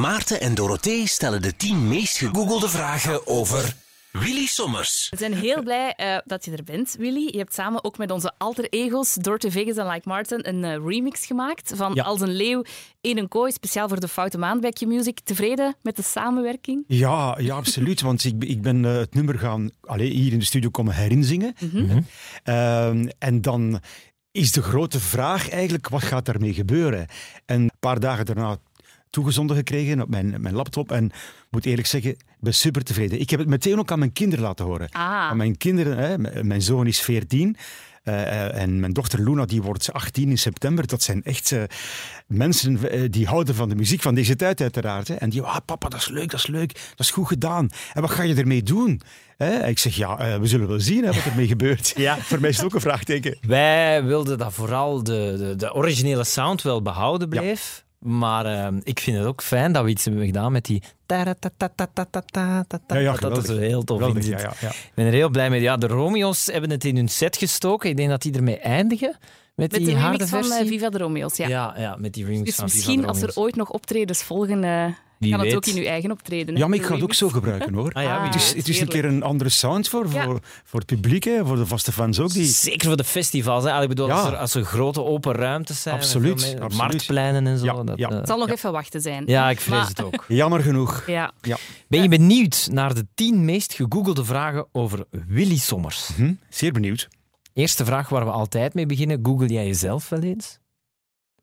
Maarten en Dorothee stellen de 10 meest gegoogelde vragen over Willy Sommers. We zijn heel blij eh, dat je er bent, Willy. Je hebt samen ook met onze alter egos, Dorte Vegas en Like Martin, een eh, remix gemaakt van Ja. Als een leeuw in een kooi, speciaal voor de Foute Maan bij Q-Music. Tevreden met de samenwerking? Ja, ja absoluut. Want ik, ik ben eh, het nummer gaan allee, hier in de studio komen herinzingen. Ehm, en dan is de grote vraag eigenlijk, wat gaat daarmee gebeuren? En een paar dagen daarna toegezonden gekregen op mijn, mijn laptop. En ik moet eerlijk zeggen, ik ben super tevreden. Ik heb het meteen ook aan mijn kinderen laten horen. Ah. Aan mijn kinderen, hè, mijn zoon is 14. eh, eh, en mijn dochter Luna die wordt 18 in september. Dat zijn echt eh, mensen die houden van de muziek van deze tijd uiteraard. Hè. En die, ah, papa, dat is leuk, dat is leuk, dat is goed gedaan. En wat ga je ermee doen? Hè? Ik zeg, ja, eh, we zullen wel zien hè, wat ermee gebeurt. Ja. Voor mij is het ook een vraagteken. Wij wilden dat vooral de, de, de originele sound wel behouden bleef. Maar eh, ik vind het ook fijn dat we iets hebben gedaan met die... Ja, ja, dat zo heel tof in Geweldig, zit. ja, ja, ja. Ik ben er heel blij mee. Ja, de Romeo's hebben het in hun set gestoken. Ik denk dat die ermee eindigen. Met, Met die de harde remix van versie. eh, Viva de Romeo's, ja. ja. Ja, met die remix Dus van Viva misschien de als er Romeo's. ooit nog optredens volgen, eh Wie kan het weet. ook in uw eigen optreden. hè, Ja, maar ik ga het ook zo gebruiken hoor. Ah ja, Ah, Het is, het is een keer een andere sound voor, Ja. voor, voor het publiek, hè, voor de vaste fans ook. Die... Zeker voor de festivals. Hè. Allee, Ik bedoel, Ja. als, er, als er grote open ruimtes zijn. Absoluut. Marktpleinen en zo. Ja, dat, ja. eh, Het zal nog even wachten zijn. ja, ik vrees Maar- het ook. Jammer genoeg. Ja. Ja. Ben je benieuwd naar de 10 meest gegoogelde vragen over Willy Sommers? Hm, zeer benieuwd. Eerste vraag waar we altijd mee beginnen. Google jij jezelf wel eens?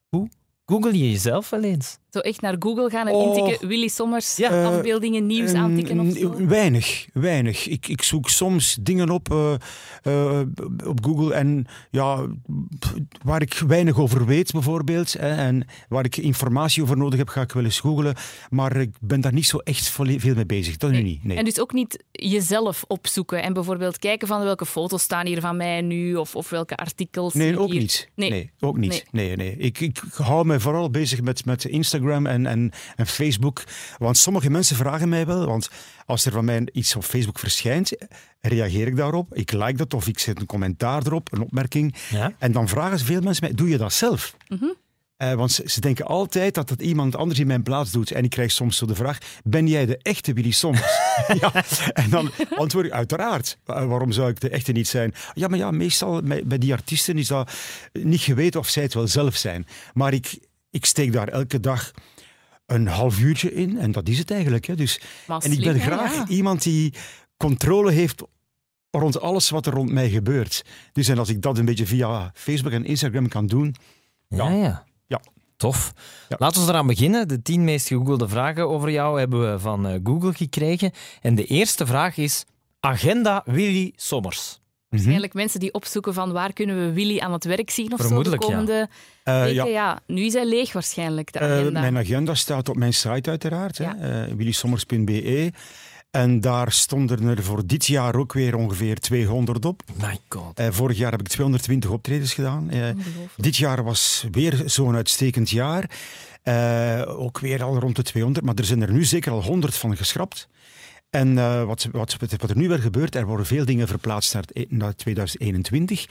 Hoe? Google je jezelf wel eens? Zo echt naar Google gaan en Oh. intikken Willy Sommers, Ja. Eh, afbeeldingen, nieuws aantikken of zo. Weinig, weinig. Ik, ik zoek soms dingen op eh, eh, op Google en ja, waar ik weinig over weet bijvoorbeeld hè, en waar ik informatie over nodig heb, ga ik wel eens googlen. Maar ik ben daar niet zo echt veel mee bezig. Dat nu niet. Nee. En dus ook niet jezelf opzoeken en bijvoorbeeld kijken van welke foto's staan hier van mij nu of, of welke artikels. Nee, ook hier. niet. Nee. Nee, ook niet. Nee. Nee, Ik, ik hou me vooral bezig met, met Instagram en, en, en Facebook. Want sommige mensen vragen mij wel, want als er van mij iets op Facebook verschijnt, reageer ik daarop. Ik like dat of ik zet een commentaar erop, een opmerking. Ja. En dan vragen ze veel mensen mij, doe je dat zelf? Eh, want ze, ze denken altijd dat het iemand anders in mijn plaats doet. En ik krijg soms zo de vraag, ben jij de echte Willy Sommers? ja. En dan antwoord ik, uiteraard. Wa- waarom zou ik de echte niet zijn? Ja, maar ja, meestal bij bij die artiesten is dat niet geweten of zij het wel zelf zijn. Maar ik, ik steek daar elke dag een half uurtje in. En dat is het eigenlijk. Hè. Dus, en ik ben graag Ja. iemand die controle heeft rond alles wat er rond mij gebeurt. Dus en als ik dat een beetje via Facebook en Instagram kan doen, Ja, ja. Ja. Tof. Ja. Laten we eraan beginnen. De 10 meest gegoogelde vragen over jou hebben we van eh, Google gekregen. En de eerste vraag is: Agenda Willy Sommers. Waarschijnlijk mensen die opzoeken van waar kunnen we Willy aan het werk zien of zo de Vermoedelijk, ja. komende Eh, weken. ja. Ja. nu is hij leeg waarschijnlijk, de Eh, agenda. mijn agenda staat op mijn site uiteraard, Ja. hè, eh, willysommers.be. En daar stonden er voor dit jaar ook weer ongeveer 200 op. My god. Eh, vorig jaar heb ik 220 optredens gedaan. Eh, dit jaar was weer zo'n uitstekend jaar. Eh, ook weer al rond de 200, maar er zijn er nu zeker al 100 van geschrapt. En eh, wat, wat, wat er nu weer gebeurt, er worden veel dingen verplaatst naar, het- naar 2021.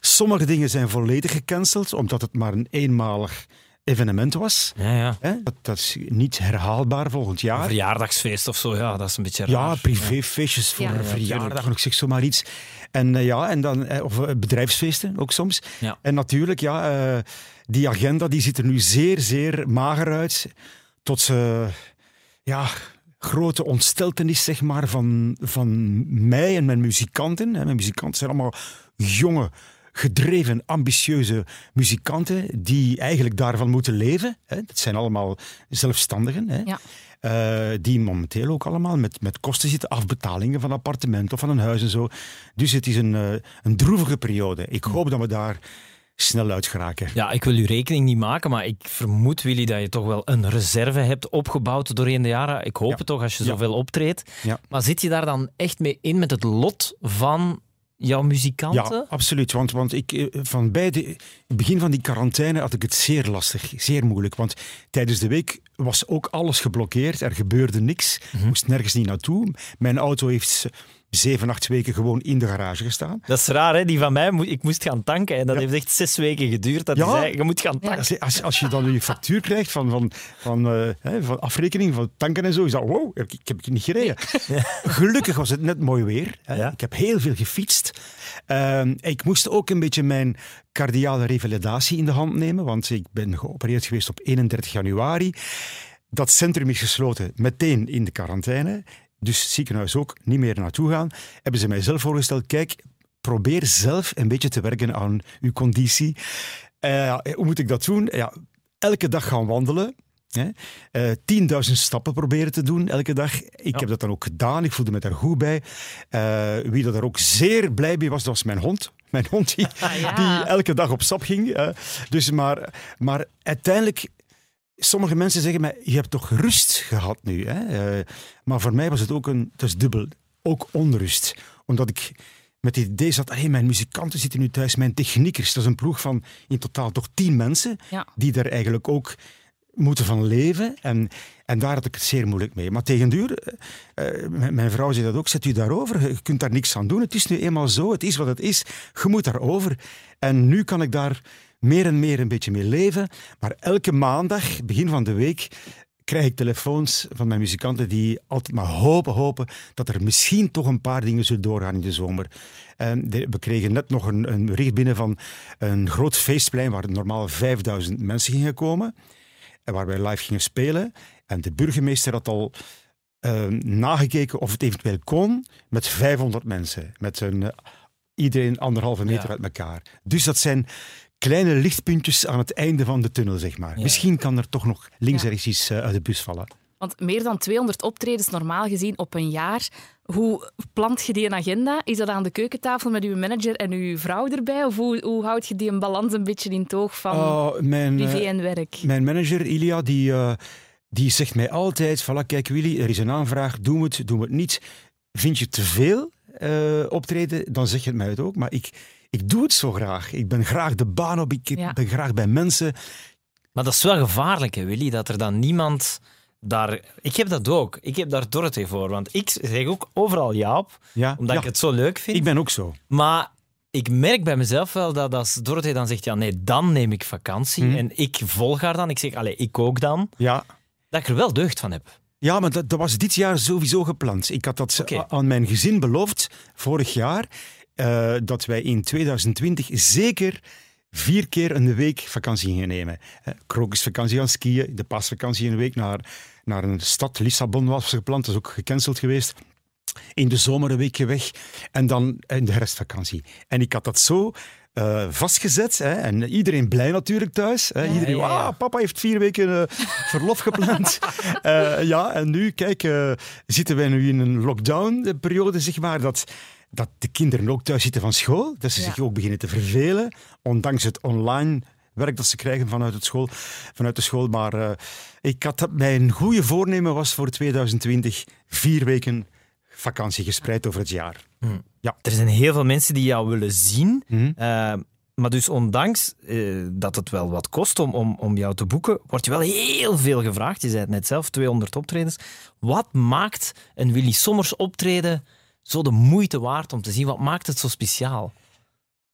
Sommige dingen zijn volledig gecanceld, omdat het maar een eenmalig evenement was. Ja, ja. Hè? Dat, dat is niet herhaalbaar volgend Een jaar. verjaardagsfeest of zo, ja, dat is een beetje Ja, raar. privéfeestjes voor Ja. een Ja, verjaardag, ik zeg zomaar iets. En eh, ja, en dan, eh, of bedrijfsfeesten ook soms. Ja. En natuurlijk, ja, die agenda die ziet er nu zeer, zeer mager uit. Tot ze, ja, grote ontsteltenis, zeg maar, van, van mij en mijn muzikanten. Hè. Mijn muzikanten zijn allemaal jonge, gedreven, ambitieuze muzikanten die eigenlijk daarvan moeten leven. Hè. Dat zijn allemaal zelfstandigen. Hè. Ja. Eh, die momenteel ook allemaal met, met kosten zitten, afbetalingen van appartement of van een huis en zo. Dus het is een, eh, een droevige periode. Ik hoop dat we daar snel uit geraken. Ja, ik wil uw rekening niet maken, maar ik vermoed, Willy, dat je toch wel een reserve hebt opgebouwd doorheen de jaren. Ik hoop Ja. het toch, als je zoveel optreedt. Maar zit je daar dan echt mee in met het lot van jouw muzikanten? Ja, absoluut. Want, want ik, eh, van bij de, het begin van die quarantaine had ik het zeer lastig, zeer moeilijk. Want tijdens de week was ook alles geblokkeerd. Er gebeurde niks. Ik moest nergens niet naartoe. Mijn auto heeft zeven, acht weken gewoon in de garage gestaan. Dat is raar, hè? Die van mij, ik moest gaan tanken en dat heeft echt zes weken geduurd. Dat Ja. zei, je moet gaan tanken. Als, als, als je dan je factuur krijgt van, van, van, eh, hè, van afrekening, van tanken en zo, is dat wow, ik, ik heb het niet gereden. Gelukkig was het net mooi weer. hè. Ja. Ik heb heel veel gefietst. Ehm, ik moest ook een beetje mijn cardiale revalidatie in de hand nemen, want ik ben geopereerd geweest op 31 januari. Dat centrum is gesloten, meteen in de quarantaine. Dus het ziekenhuis ook, niet meer naartoe gaan. Hebben ze mij zelf voorgesteld, kijk, probeer zelf een beetje te werken aan uw conditie. Eh, hoe moet ik dat doen? Ja, elke dag gaan wandelen. Hè? Eh, 10.000 stappen proberen te doen elke dag. Ik heb dat dan ook gedaan. Ik voelde me daar goed bij. Eh, wie dat er ook zeer blij mee was, dat was mijn hond. Mijn hond die, ja. die elke dag op stap ging. dus maar, maar uiteindelijk, sommige mensen zeggen mij, je hebt toch rust gehad nu. Hè? Eh, maar voor mij was het ook een, het is dubbel, ook onrust. Omdat ik met het idee zat, hey, mijn muzikanten zitten nu thuis, mijn techniekers. Dat is een ploeg van in totaal toch tien mensen, Ja. die daar eigenlijk ook moeten van leven. En, en daar had ik het zeer moeilijk mee. Maar tegen duur, eh, eh, mijn mijn vrouw zei dat ook, zet u daarover. Je kunt daar niks aan doen. Het is nu eenmaal zo, het is wat het is. Je moet daarover. En nu kan ik daar meer en meer een beetje mee leven. Maar elke maandag, begin van de week, krijg ik telefoons van mijn muzikanten die altijd maar hopen, hopen dat er misschien toch een paar dingen zullen doorgaan in de zomer. En we kregen net nog een, een bericht binnen van een groot feestplein waar normaal 5000 mensen gingen komen en waar wij live gingen spelen. En de burgemeester had al eh, nagekeken of het eventueel kon met 500 mensen. Met een, eh, iedereen anderhalve meter Ja. uit elkaar. Dus dat zijn kleine lichtpuntjes aan het einde van de tunnel, zeg maar. Ja. Misschien kan er toch nog links en rechts iets eh, uit de bus vallen. Want meer dan 200 optredens normaal gezien op een jaar. Hoe plant je die een agenda? Is dat aan de keukentafel met uw manager en uw vrouw erbij? Of hoe, hoe houd je die een balans een beetje in het oog van Oh, mijn, eh, privé en werk? Mijn manager, Ilia, die, eh, die zegt mij altijd: voilà, kijk Willy, er is een aanvraag, doen we het, doen we het niet. Vind je te veel optreden, dan zeg je het mij het ook. Maar ik, ik doe het zo graag. Ik ben graag de baan op, ik Ja. ben graag bij mensen. Maar dat is wel gevaarlijk, hè, Willy, dat er dan niemand daar... Ik heb dat ook. Ik heb daar Dorothy voor. Want ik zeg ook overal ja op, Ja, omdat ja, ik het zo leuk vind. ik ben ook zo. Maar ik merk bij mezelf wel dat als Dorothy dan zegt, ja nee, dan neem ik vakantie. Mhm. En ik volg haar dan. Ik zeg, allee, ik ook dan. Ja. Dat ik er wel deugd van heb. Ja, maar dat, dat was dit jaar sowieso gepland. Ik had dat aan mijn gezin beloofd vorig jaar. Eh, dat wij in 2020 zeker vier keer een week vakantie gingen nemen. Krokusvakantie gaan skiën, de paasvakantie een week naar, naar een stad. Lissabon was gepland, dat is ook gecanceld geweest. In de zomer een weekje weg en dan in de herfstvakantie. En ik had dat zo eh, vastgezet. Hè, en iedereen blij natuurlijk thuis. Hè. iedereen, ja, ja. "Ah, papa heeft vier weken eh, verlof gepland. Ja, en nu, kijk, zitten wij nu in een lockdown-periode, zeg maar, dat, dat de kinderen ook thuis zitten van school. Dat ze Ja. zich ook beginnen te vervelen, ondanks het online werk dat ze krijgen vanuit, het school, vanuit de school. Maar eh, ik had dat, mijn goede voornemen was voor 2020 vier weken vakantie gespreid over het jaar. Er zijn heel veel mensen die jou willen zien. Mhm. Eh, maar dus ondanks eh, dat het wel wat kost om, om, om jou te boeken, wordt je wel heel veel gevraagd. Je zei het net zelf, 200 optredens. Wat maakt een Willy Sommers optreden zo de moeite waard om te zien? Wat maakt het zo speciaal?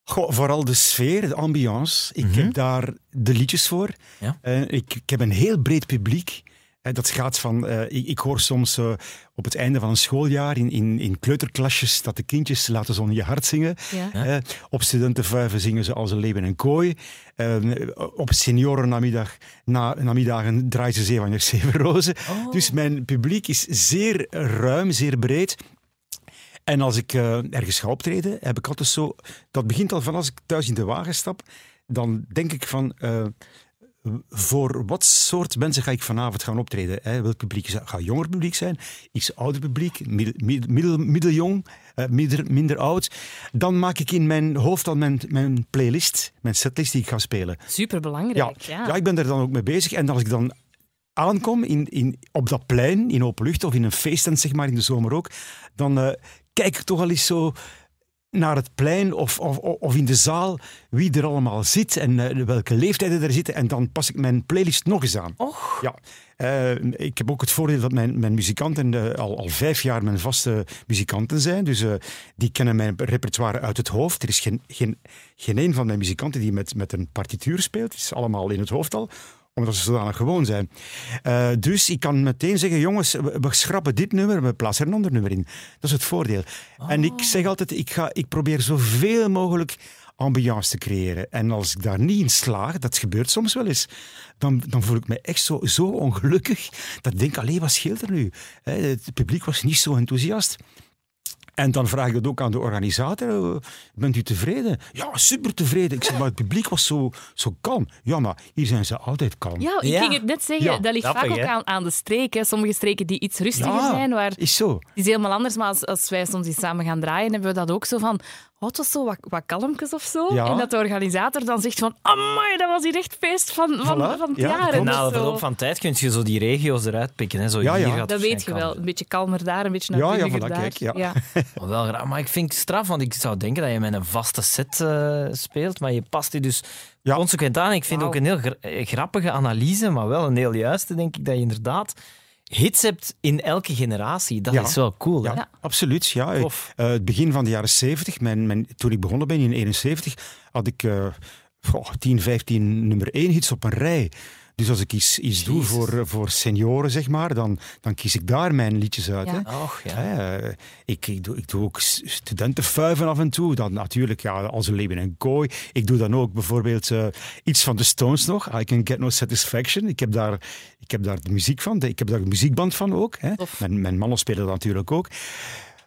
Goh, vooral de sfeer, de ambiance. Ik Mhm. heb daar de liedjes voor. Ja. Eh, ik, ik heb een heel breed publiek. Eh, dat gaat van, eh, ik, ik hoor soms eh, op het einde van een schooljaar in, in, in kleuterklasjes dat de kindjes laten ze onder je hart zingen. Ja. Op studentenvuiven zingen ze als een leeuw in een kooi. Op seniorennamiddag na, namiddagen draaien ze Zeewanger Zeven Rozen. Oh. Dus mijn publiek is zeer ruim, zeer breed. En als ik eh, ergens ga optreden, heb ik altijd zo... Dat begint al van als ik thuis in de wagen stap. Dan denk ik van... eh, voor wat soort mensen ga ik vanavond gaan optreden? Hè? Welk publiek is dat? Gaat jonger publiek zijn? Iets ouder publiek? Middel, middel, middeljong? eh, minder, minder oud? Dan maak ik in mijn hoofd al mijn, mijn playlist, mijn setlist die ik ga spelen. Ja, Superbelangrijk. Ja. ja, ik ben daar dan ook mee bezig. En als ik dan aankom in, in, op dat plein in open lucht of in een feesttent, zeg maar, in de zomer ook, dan kijk ik toch al eens zo naar het plein of, of, of in de zaal wie er allemaal zit en eh, welke leeftijden er zitten. En dan pas ik mijn playlist nog eens aan. Och. Ja. Eh, ik heb ook het voordeel dat mijn, mijn muzikanten eh, al, al vijf jaar mijn vaste muzikanten zijn. Dus die kennen mijn repertoire uit het hoofd. Er is geen, geen, geen een van mijn muzikanten die met, met een partituur speelt. Het is allemaal in het hoofd al omdat ze zodanig gewoon zijn. Eh, dus ik kan meteen zeggen, jongens, we, we schrappen dit nummer, we plaatsen er een ander nummer in. Dat is het voordeel. En ik zeg altijd, ik, ga, ik probeer zoveel mogelijk ambiance te creëren. En als ik daar niet in slaag, dat gebeurt soms wel eens, dan, dan voel ik me echt zo, zo ongelukkig dat ik denk, alleen wat scheelt er nu? Hè, Het publiek was niet zo enthousiast. En dan vraag ik het ook aan de organisator. eh, Bent u tevreden? Ja, super tevreden. Ik zeg, maar het publiek was zo, zo kalm. Ja, maar hier zijn ze altijd kalm. Ja, ik Ja. ging het net zeggen. Ja, dat ligt vaak ook aan, aan de streek. Hè. Sommige streken die iets rustiger Ja, zijn, waar is zo. Het is helemaal anders, maar als, als wij soms iets samen gaan draaien, hebben we dat ook zo van... Het was zo wat, wat kalmpjes of zo. Ja. En dat de organisator dan zegt van... Amai, dat was hier echt feest van, van, Voilà. van het Ja, jaar. En na de verloop van tijd kun je zo die regio's eruit pikken. Hè. Zo Ja, hier ja. gaat Dat weet je wel. Een beetje kalmer daar, een beetje Ja, ja, voilà, daar. kijk, ja. Maar Wel graag, maar ik vind het straf, want ik zou denken dat je met een vaste set eh, speelt, maar je past die dus Ja. consequent aan. Ik vind ook een heel gra- eh, grappige analyse, maar wel een heel juiste, denk ik, dat je inderdaad hits hebt in elke generatie. Dat Ja. is wel cool. Ja, hè? Ja. absoluut. Ja. Eh, het begin van de jaren 70, mijn, mijn, toen ik begonnen ben in 71, had ik eh, goh, 10, 15 nummer 1 hits op een rij. Dus als ik iets, iets doe voor, voor senioren, zeg maar, dan, dan kies ik daar mijn liedjes uit. Ja. Hè. Och, ja. Hè, eh, ik, ik, doe, ik doe ook studentenfuiven af en toe. Dan natuurlijk, ja, als een leven en kooi. Ik doe dan ook bijvoorbeeld eh, iets van de Stones nog. I Can Get No Satisfaction. Ik heb daar, ik heb daar de muziek van. Ik heb daar een muziekband van ook. Hè. Mijn, mijn mannen spelen dat natuurlijk ook.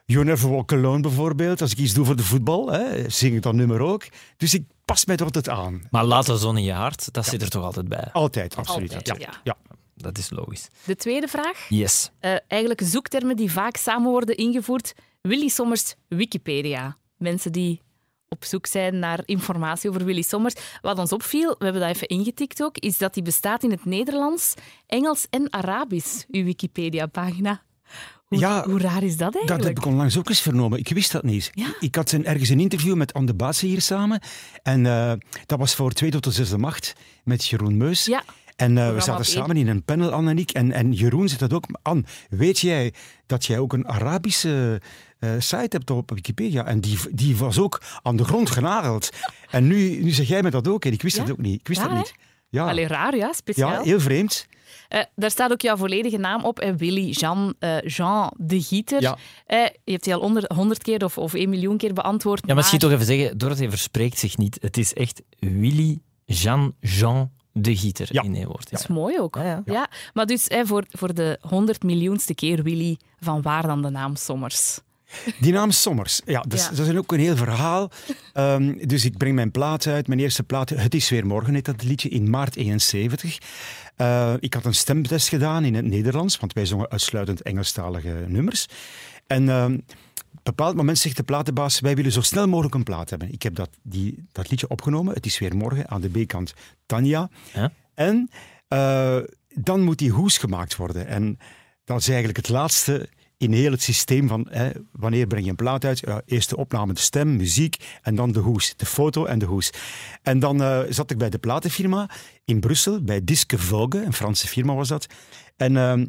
You Never Walk Alone bijvoorbeeld. Als ik iets doe voor de voetbal, hè, zing ik dat nummer ook. Dus ik pas mij er altijd aan. Maar laat de zon in je hart, dat zit er toch altijd bij. Altijd, absoluut. Altijd, ja. ja. Ja. Dat is logisch. De tweede vraag. Yes. Eh, eigenlijk zoektermen die vaak samen worden ingevoerd. Willy Sommers Wikipedia. Mensen die op zoek zijn naar informatie over Willy Sommers. Wat ons opviel, we hebben dat even ingetikt ook, is dat die bestaat in het Nederlands, Engels en Arabisch, uw Wikipedia-pagina. Hoe, Ja, hoe raar is dat Dat eigenlijk? heb ik onlangs ook eens vernomen. Ik wist dat niet. Ja. Ik had een, ergens een interview met Anne de Baatse hier samen. En eh, dat was voor 2 tot de zesde macht met Jeroen Meus. Ja, En eh, we zaten samen in een panel, Anne en ik. En, en Jeroen zit dat ook. Anne, weet jij dat jij ook een Arabische eh, site hebt op Wikipedia? En die, die was ook aan de grond genageld. En nu, nu zeg jij me dat ook. En ik wist Ja? dat ook niet. Ik wist dat niet. Ja. Allee, raar, ja, speciaal. ja, heel vreemd. Eh, daar staat ook jouw volledige naam op, hè, Willy Jean, eh, Jean de Gieter. Ja. Eh, je hebt die al onder, honderd keer of, of één miljoen keer beantwoord. Ja, misschien maar- toch even zeggen, Dorothee verspreekt zich niet. Het is echt Willy Jean Jean de Gieter Ja. in één woord. Dat is mooi ook. Ja, ja. maar dus hè, voor, voor de honderd miljoenste keer Willy, van waar dan de naam Sommers? Die naam Sommers, ja, dat, is, Ja. dat is ook een heel verhaal. Ehm, dus ik breng mijn plaat uit, mijn eerste plaat. Het is weer morgen, heet dat liedje, in maart 71. Eh, ik had een stemtest gedaan in het Nederlands, want wij zongen uitsluitend Engelstalige nummers. En ehm, op een bepaald moment zegt de platenbaas, wij willen zo snel mogelijk een plaat hebben. Ik heb dat, die, dat liedje opgenomen, het is weer morgen, aan de B-kant Tanja. Ja. En eh, dan moet die hoes gemaakt worden. En dat is eigenlijk het laatste in heel het systeem van hè, wanneer breng je een plaat uit? Ja, eerst de opname, de stem, muziek en dan de hoes. De foto en de hoes. En dan eh, zat ik bij de platenfirma in Brussel, bij Disque Vogue, een Franse firma was dat. En ehm,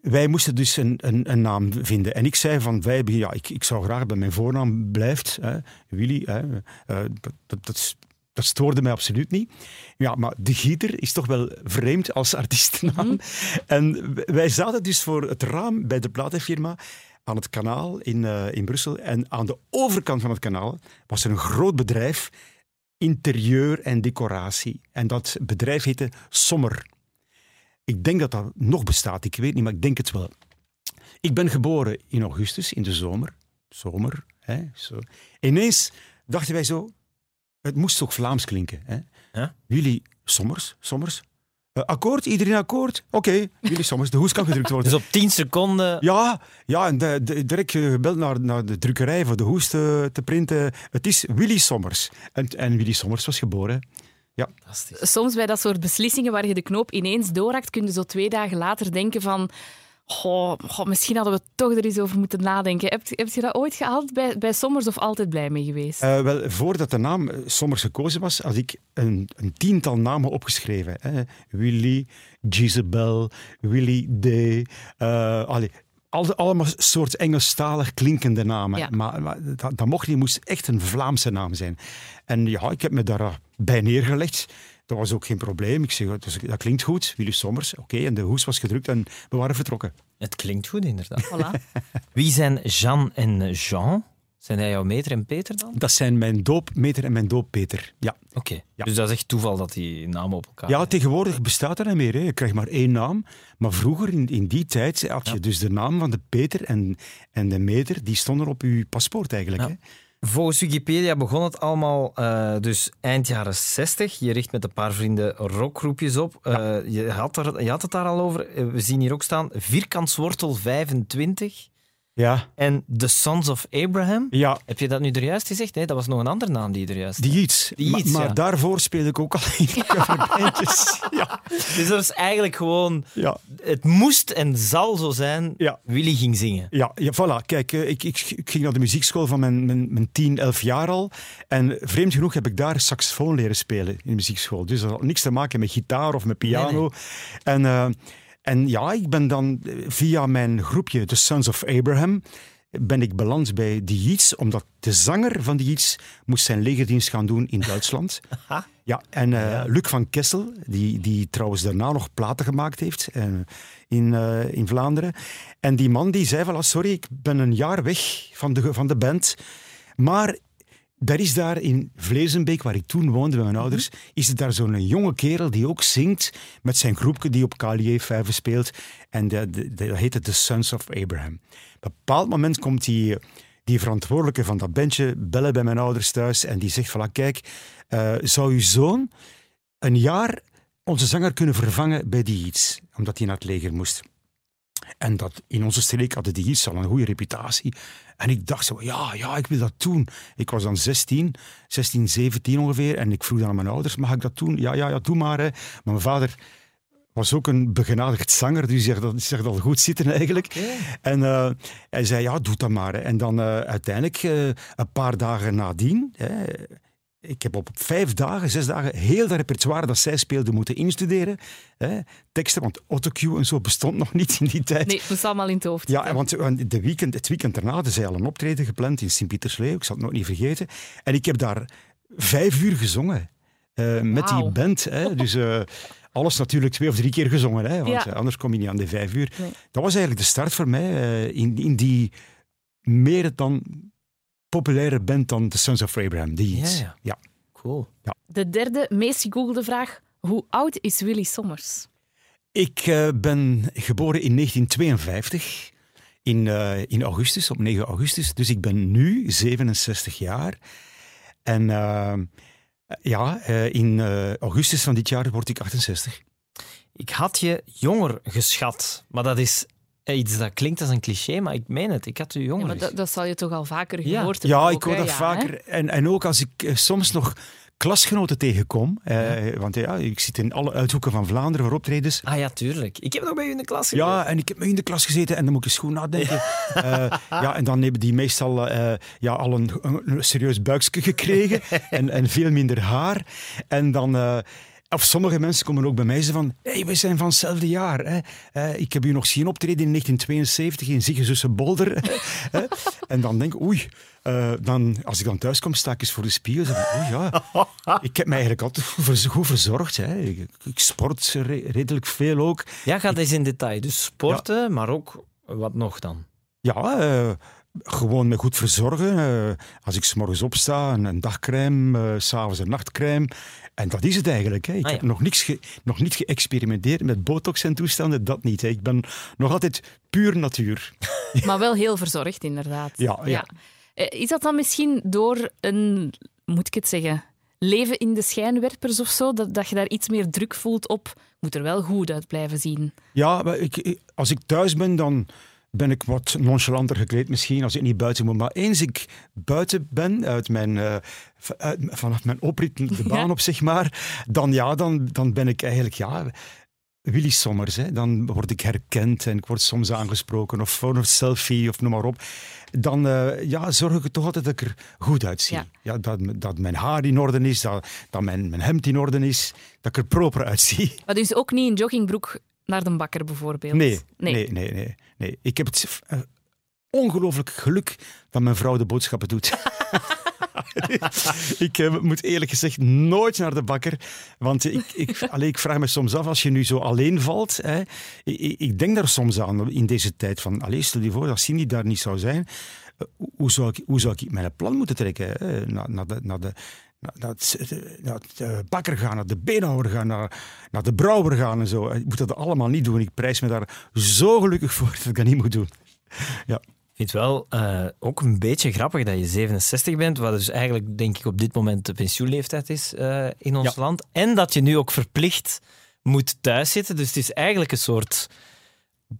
wij moesten dus een, een, een naam vinden. En ik zei van, wij, ja, ik, ik zou graag bij mijn voornaam blijft. Hè, Willy, hè, eh, dat, dat, dat, dat stoorde mij absoluut niet. Ja, maar De Gieter is toch wel vreemd als artiestennaam. En w- wij zaten dus voor het raam bij de platenfirma aan het kanaal in, eh, in Brussel. En aan de overkant van het kanaal was er een groot bedrijf, interieur en decoratie. En dat bedrijf heette Sommer. Ik denk dat dat nog bestaat, ik weet niet, maar ik denk het wel. Ik ben geboren in augustus, in de zomer. Zomer, hè, zo. Ineens dachten wij zo, het moest toch Vlaams klinken. Hè? Ja. Willy Sommers, Sommers. Eh, akkoord, iedereen akkoord? Oké, Willy Sommers, de hoes kan gedrukt worden. Dus op 10 seconden. Ja, ja en de, de- direct gebeld naar, naar de drukkerij voor de hoes te, te printen. Het is Willy Sommers. En, en Willy Sommers was geboren. Ja, Fantastisch. Soms bij dat soort beslissingen waar je de knoop ineens doorhakt, kun je zo twee dagen later denken van... Goh, goh, misschien hadden we toch er eens over moeten nadenken. Heb, heb je dat ooit gehaald bij, bij Sommers of altijd blij mee geweest? Eh, wel, voordat de naam eh, Sommers gekozen was, had ik een, een tiental namen opgeschreven. Hè. Willy, Jezebel, Willy D. eh, allee, al- allemaal soort Engelstalig klinkende namen. Ja. Maar, maar dat, dat mocht niet, moest echt een Vlaamse naam zijn. En ja, ik heb me daarbij neergelegd. Dat was ook geen probleem. Ik zeg, dus, dat klinkt goed, Willy Sommers. Oké, en de hoes was gedrukt en we waren vertrokken. Het klinkt goed, inderdaad. Voilà. Wie zijn Jean en Jean? Zijn hij jouw meter en Peter dan? Dat zijn mijn doopmeter en mijn dooppeter. Ja. Oké. Ja. Dus dat is echt toeval dat die namen op elkaar Ja, tegenwoordig bestaat dat niet meer. Hè. Je krijgt maar één naam. Maar vroeger, in, in die tijd, had je dus de naam van de Peter en, en de meter, die stonden op je paspoort eigenlijk. Ja. Hè. Volgens Wikipedia begon het allemaal eh, dus eind jaren 60. Je richt met een paar vrienden rockgroepjes op. Eh, je, had er, je had het daar al over. Eh, We zien hier ook staan vierkantswortel 25 Ja. en The Sons of Abraham. ja, Heb je dat nu er juist gezegd? Nee, dat was nog een andere naam die je er juist die iets. Die Ma- iets, maar ja. daarvoor speelde ik ook al in coverbandjes. Ja. Dus dat is eigenlijk gewoon... Ja. Het moest en zal zo zijn. Ja. Willy ging zingen. Ja, ja, voilà. Kijk, eh, ik, ik, ik ging naar de muziekschool van mijn, mijn, mijn 10, 11 jaar al. En vreemd genoeg heb ik daar saxofoon leren spelen in de muziekschool. Dus dat had niks te maken met gitaar of met piano. En, eh, en ja, ik ben dan eh, via mijn groepje, The Sons of Abraham, ben ik beland bij The Yeats, omdat de zanger van The Yeats moest zijn legerdienst gaan doen in Duitsland. Ja, en eh, Luc van Kessel, die, die trouwens daarna nog platen gemaakt heeft eh, in, in Vlaanderen. En die man die zei van, sorry, ik ben een jaar weg van de, van de band, maar daar is daar in Vlezenbeek, waar ik toen woonde met mijn ouders, is er daar zo'n jonge kerel die ook zingt met zijn groepje die op Calier 5 speelt. En dat dat heette The Sons of Abraham. Op een bepaald moment komt die, die verantwoordelijke van dat bandje bellen bij mijn ouders thuis en die zegt van, kijk, eh, zou uw zoon een jaar onze zanger kunnen vervangen bij die iets, omdat hij naar het leger moest. En dat in onze streek hadden die iets al een goede reputatie. En ik dacht zo, ja, ja, ik wil dat doen. Ik was dan 16, 16, 17 ongeveer. En ik vroeg dan aan mijn ouders, mag ik dat doen? Ja, ja, ja, doe maar. Hè. Maar mijn vader was ook een begenadigd zanger, dus die zegt al goed zitten eigenlijk. En eh, hij zei, ja, doe dat maar. hè. En dan eh, uiteindelijk, eh, een paar dagen nadien... Hè, ik heb op vijf dagen, zes dagen, heel dat repertoire dat zij speelde moeten instuderen. Hè, teksten, want autocue en zo bestond nog niet in die tijd. Nee, het moest allemaal in het hoofd Ja, want de weekend, het weekend daarna hadden zij al een optreden gepland in Sint-Pietersleeuw. Ik zal het nog niet vergeten. En ik heb daar vijf uur gezongen. eh, met die band. Hè. Dus eh, alles natuurlijk twee of drie keer gezongen. Hè, want Ja. eh, anders kom je niet aan de vijf uur. Nee. Dat was eigenlijk de start voor mij in, in die meer dan populaire band dan The Sons of Abraham. Die Ja, iets. ja. ja. Cool. De derde meest gegoogelde vraag. Hoe oud is Willy Sommers? Ik eh, ben geboren in 1952, in, eh, in augustus, op 9 augustus. Dus ik ben nu 67 jaar. En eh, ja, eh, in augustus van dit jaar word ik 68. Ik had je jonger geschat, maar dat is iets dat klinkt als een cliché, maar ik meen het. Ik had Ja, jonger maar dat, dat zal je toch al vaker Ja. gehoord hebben? Ja, ook, ik hoor dat Ja, vaker. hè? En, en ook als ik eh, soms nog klasgenoten tegenkom. eh, Want ja, ik zit in alle uithoeken van Vlaanderen voor optredens. Ah ja, tuurlijk. Ik heb nog bij u in de klas gezeten. Ja, en ik heb mee in de klas gezeten en dan moet ik eens goed nadenken. Ja, ja en dan hebben die meestal eh, ja, al een, een serieus buikje gekregen en, en veel minder haar. En dan... eh, of sommige mensen komen ook bij mij en zeggen van hey, we zijn van hetzelfde jaar. Hè. Eh, ik heb u nog zien optreden in 1972 in Ziegezussen Bolder. hè. En dan denk ik, oei, eh, dan, als ik dan thuis kom, sta ik eens voor de spiegel. en zeg Oei, ja. Ik heb mij eigenlijk altijd goed verz- goed verzorgd. Hè. Ik, ik sport re- redelijk veel ook. Ja, gaat eens in detail. Dus sporten, maar ook wat nog dan? Ja, eh, gewoon me goed verzorgen. Als ik s morgens opsta, een, een dagcrème, s s'avonds een nachtcrème. En dat is het eigenlijk. Hè. Ik Ah, heb nog, niks ge- nog niet geëxperimenteerd met botox en toestanden, dat niet. Hè. Ik ben nog altijd puur natuur. Maar wel heel verzorgd, inderdaad. Ja, ja. Eh, Is dat dan misschien door een, moet ik het zeggen, leven in de schijnwerpers of zo? Dat, dat je daar iets meer druk voelt op, moet er wel goed uit blijven zien. Ja, maar ik- als ik thuis ben, dan ben ik wat nonchalanter gekleed misschien, als ik niet buiten moet. Maar eens ik buiten ben, uit mijn, uit- vanaf mijn oprit de baan Ja. op, zeg maar, dan, ja, dan, dan ben ik eigenlijk ja, Willy Sommers, hè, dan word ik herkend en ik word soms aangesproken of voor een selfie of noem maar op. Dan eh, ja, zorg ik toch altijd dat ik er goed uitzie. Ja. Ja. dat, dat mijn haar in orde is, dat, dat mijn, mijn hemd in orde is, dat ik er proper uitzie. Maar dus ook niet in joggingbroek naar de bakker bijvoorbeeld? Nee, Nee. nee, nee, nee. nee. Ik heb het uh, ongelooflijk geluk dat mijn vrouw de boodschappen doet. ik uh, moet eerlijk gezegd nooit naar de bakker. Want ik, ik, allee, ik vraag me soms af, als je nu zo alleen valt. Hè, ik, ik, denk daar soms aan in deze tijd. Van, allee, stel je voor dat Cindy daar niet zou zijn. Uh, hoe, zou ik, hoe zou ik mijn plan moeten trekken? Hè? Naar, naar de, naar de, naar het, naar het bakker gaan, naar de beenhouwer gaan, naar, naar de brouwer gaan en zo. Ik moet dat allemaal niet doen. Ik prijs me daar zo gelukkig voor dat ik dat niet moet doen. Ja. Ik vind het wel uh, ook een beetje grappig dat je 67 bent, wat dus eigenlijk denk ik op dit moment de pensioenleeftijd is uh, in ons Ja. land. En dat je nu ook verplicht moet thuiszitten. Dus het is eigenlijk een soort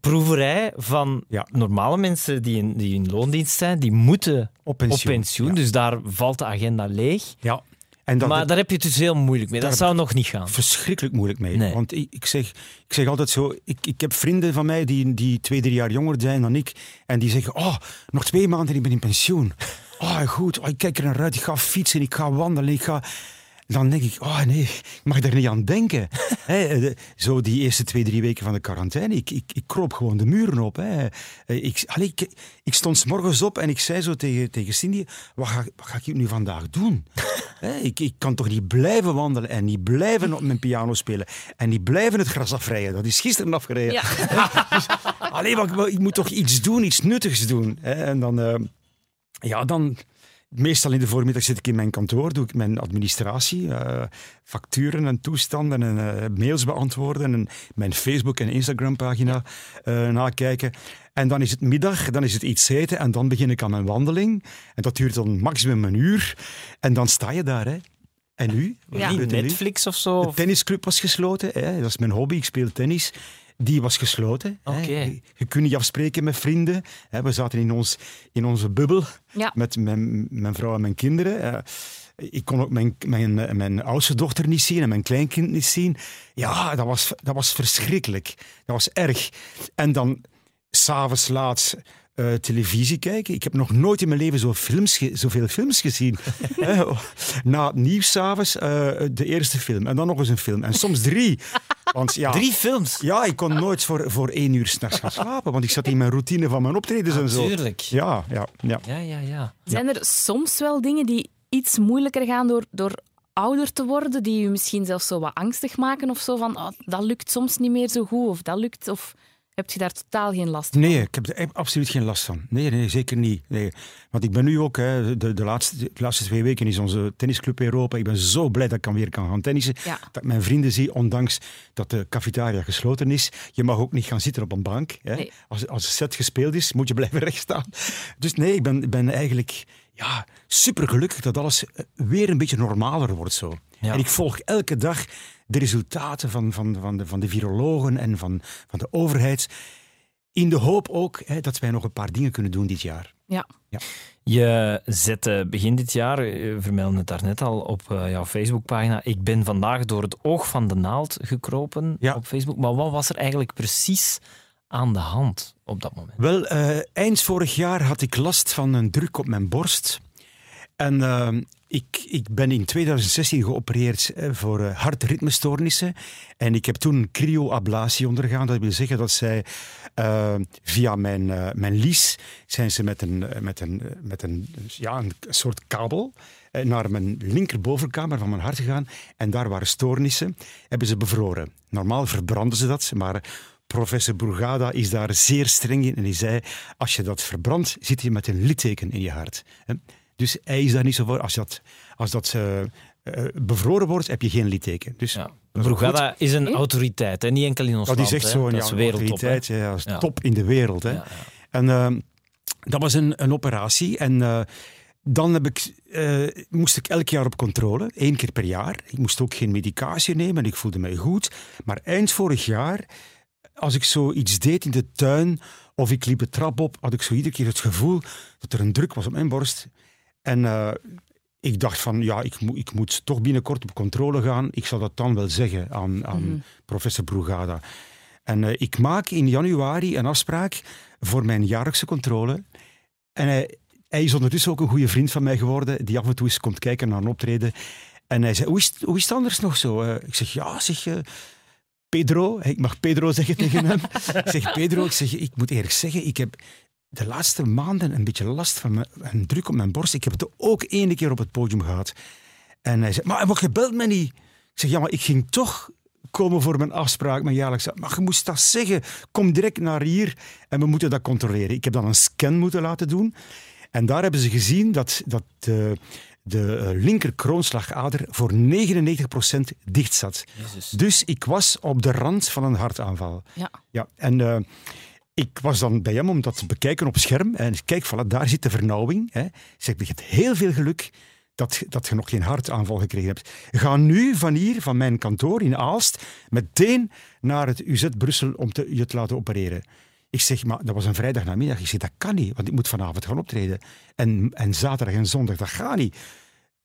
proeverij van Ja. normale mensen die in, die in loondienst zijn, die moeten Op pensioen. op pensioen. Ja. Dus daar valt de agenda leeg. Ja. En dat, maar daar heb je het dus heel moeilijk mee. Dat zou nog niet gaan. verschrikkelijk moeilijk mee. Nee. Want ik, ik, zeg, ik zeg altijd zo, ik, ik heb vrienden van mij die, die twee, drie jaar jonger zijn dan ik. En die zeggen, oh, nog twee maanden en ik ben in pensioen. Oh, goed, oh, ik kijk er naar uit, ik ga fietsen, ik ga wandelen, ik ga... Dan denk ik, oh nee, ik mag er niet aan denken. De- zo die eerste twee, drie weken van de quarantaine, ik, ik, ik kroop gewoon de muren op. Eh, Ik, allee, ik, ik stond 's morgens op en ik zei zo tegen, tegen Cindy, wat ga, wat ga ik nu vandaag doen? Ik, ik kan toch niet blijven wandelen en niet blijven op mijn piano spelen en niet blijven het gras afrijden. Dat is gisteren afgereden. Ja. Allee, maar ik, ik moet toch iets doen, iets nuttigs doen. En dan, eh, ja, dan, meestal in de voormiddag zit ik in mijn kantoor, doe ik mijn administratie, eh, facturen en toestanden en eh, mails beantwoorden en mijn Facebook- en Instagram-pagina eh, nakijken. En dan is het middag, dan is het iets eten en dan begin ik aan mijn wandeling. En dat duurt dan maximum een uur. En dan sta je daar, hè. En nu? Ja. nu? Netflix of zo? De tennisclub was gesloten. Hè. Dat is mijn hobby, ik speel tennis. Die was gesloten. hè. Je, je kunt niet afspreken met vrienden. Hè. We zaten in, ons, in onze bubbel Ja. met mijn, mijn vrouw en mijn kinderen. Eh, ik kon ook mijn, mijn, mijn oudste dochter niet zien en mijn kleinkind niet zien. Ja, dat was, dat was verschrikkelijk. Dat was erg. En dan s'avonds laat eh, televisie kijken. Ik heb nog nooit in mijn leven zo films ge- zoveel films gezien. Na het nieuws s'avonds eh, de eerste film en dan nog eens een film. En soms drie. Want ja, Drie films. ja, ik kon nooit voor, voor één uur s'nachts gaan slapen, want ik zat in mijn routine van mijn optredens en zo. Natuurlijk. Ja, ja, ja. Ja, ja, ja. Zijn er soms wel dingen die iets moeilijker gaan door, door ouder te worden, die je misschien zelfs zo wat angstig maken of zo van oh, dat lukt soms niet meer zo goed of dat lukt of heb je daar totaal geen last van? Nee, ik heb er absoluut geen last van. Nee, nee zeker niet. Nee. Want ik ben nu ook, hè, de, de, laatste, de laatste twee weken is onze tennisclub Europa. Ik ben zo blij dat ik kan weer kan gaan tennissen. Ja. Dat ik mijn vrienden zie, ondanks dat de cafetaria gesloten is. Je mag ook niet gaan zitten op een bank. Hè. Nee. Als, als de set gespeeld is, moet je blijven rechtstaan. Dus nee, ik ben, ik ben eigenlijk ja, super gelukkig dat alles eh, weer een beetje normaler wordt zo. Ja. En ik volg elke dag de resultaten van, van, van, de, van de virologen en van, van de overheid. In de hoop ook hè, dat wij nog een paar dingen kunnen doen dit jaar. Ja. Je zette begin dit jaar, je vermeldde het daarnet al op eh, jouw Facebookpagina, ik ben vandaag door het oog van de naald gekropen Ja. op Facebook. Maar wat was er eigenlijk precies aan de hand op dat moment? Wel, eh, eind vorig jaar had ik last van een druk op mijn borst. En eh, ik, ik ben in 2016 geopereerd eh, voor hartritmestoornissen. En ik heb toen cryoablatie ondergaan. Dat wil zeggen dat zij eh, via mijn, mijn lies zijn ze met een, met een, met een, ja, een soort kabel naar mijn linkerbovenkamer van mijn hart gegaan. En daar waren stoornissen, hebben ze bevroren. Normaal verbranden ze dat, maar professor Bourgada is daar zeer streng in. En die zei, als je dat verbrandt, zit je met een litteken in je hart. hè. Dus hij is daar niet zo voor. Als dat, als dat eh, eh, bevroren wordt, heb je geen litteken. Dus Ja. is. Brugada is een autoriteit, hè? niet enkel in ons Dat is land. echt hè. zo'n dat is wereldtop. hè. autoriteit, ja, is top in de wereld. Hè. Ja, ja. En ehm, dat was een, een operatie. En eh, dan heb ik, eh, moest ik elk jaar op controle, één keer per jaar. Ik moest ook geen medicatie nemen en ik voelde mij goed. Maar eind vorig jaar, als ik zo iets deed in de tuin of ik liep de trap op, had ik zo iedere keer het gevoel dat er een druk was op mijn borst. En eh, ik dacht van, ja, ik, moet ik moet toch binnenkort op controle gaan. Ik zal dat dan wel zeggen aan, aan professor Brugada. En eh, ik maak in januari een afspraak voor mijn jaarlijkse controle. En hij, hij is ondertussen ook een goede vriend van mij geworden, die af en toe eens komt kijken naar een optreden. En hij zei, hoe is, het- hoe is het anders nog zo? Eh, ik zeg, ja, zeg... eh, Pedro, ik mag Pedro zeggen tegen hem. Ik zeg, Pedro, ik, zeg, ik moet eerlijk zeggen, ik heb de laatste maanden een beetje last van mijn, een druk op mijn borst. Ik heb het ook ene keer op het podium gehad. En hij zei, maar, je belt me niet. Ik zeg, ja, maar ik ging toch komen voor mijn afspraak, mijn jaarlijkse. Maar je moest dat zeggen. Kom direct naar hier en we moeten dat controleren. Ik heb dan een scan moeten laten doen. En daar hebben ze gezien dat, dat de, de eh, linker kroonslagader voor 99% dicht zat. Dus ik was op de rand van een hartaanval. Ja. Ja, en eh, ik was dan bij hem om dat te bekijken op scherm. En kijk, voilà, daar zit de vernauwing. Hè. Ik zeg, je hebt heel veel geluk dat, dat je nog geen hartaanval gekregen hebt. Ga nu van hier, van mijn kantoor in Aalst, meteen naar het UZ Brussel om te, je te laten opereren. Ik zeg, maar dat was een vrijdag namiddag. Ik zeg, dat kan niet, want ik moet vanavond gaan optreden. En, en zaterdag en zondag, dat gaat niet.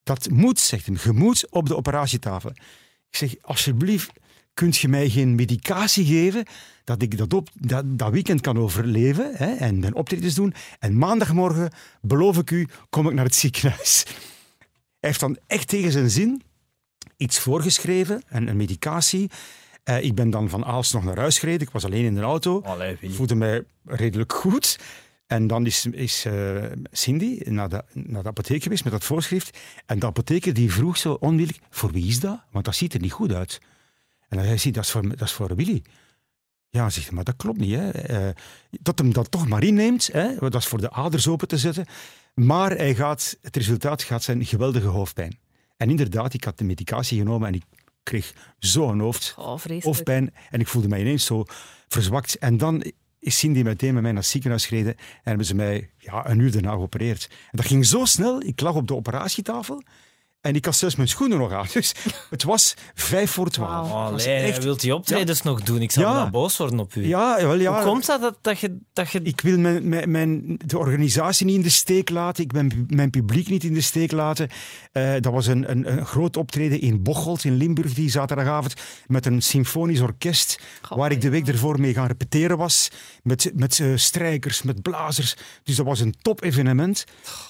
Dat moet, zegt hij. Je moet op de operatietafel. Ik zeg, alsjeblieft, kunt je mij geen medicatie geven dat ik dat, op, dat, dat weekend kan overleven hè, en mijn optredens doen. En maandagmorgen, beloof ik u, kom ik naar het ziekenhuis. Hij heeft dan echt tegen zijn zin iets voorgeschreven, een, een medicatie. Eh, ik ben dan van Aalst nog naar huis gereden. Ik was alleen in de auto. Allee, voelde mij redelijk goed. En dan is, is eh, Cindy naar de, naar de apotheek geweest met dat voorschrift. En de apotheker die vroeg zo onwillig, voor wie is dat? Want dat ziet er niet goed uit. En dan zei hij, dat is voor, dat is voor Willy. Ja, zegt hij, maar dat klopt niet. Hè. Eh, dat hem dat toch maar inneemt, hè. dat is voor de aders open te zetten. Maar hij gaat, het resultaat gaat zijn geweldige hoofdpijn. En inderdaad, ik had de medicatie genomen en ik kreeg zo'n hoofd, Oh, hoofdpijn. En ik voelde mij ineens zo verzwakt. En dan is Cindy meteen met mij naar het ziekenhuis gereden en hebben ze mij ja, een uur daarna geopereerd. En dat ging zo snel. Ik lag op de operatietafel en ik had zelfs mijn schoenen nog aan. Dus het was vijf voor twaalf. Allee, echt- hij wilt die optredens nog doen. Ik zou Ja. dan boos worden op u. Ja, wel, ja. Hoe komt dat, dat, dat je... Dat je... Ik wil mijn, mijn, mijn, de organisatie niet in de steek laten. Ik ben mijn publiek niet in de steek laten. Eh, dat was een, een, een groot optreden in Bocholt in Limburg die zaterdagavond met een symfonisch orkest waar ik de week ervoor mee gaan repeteren was. Met, met eh, strijkers, met blazers. Dus dat was een top evenement.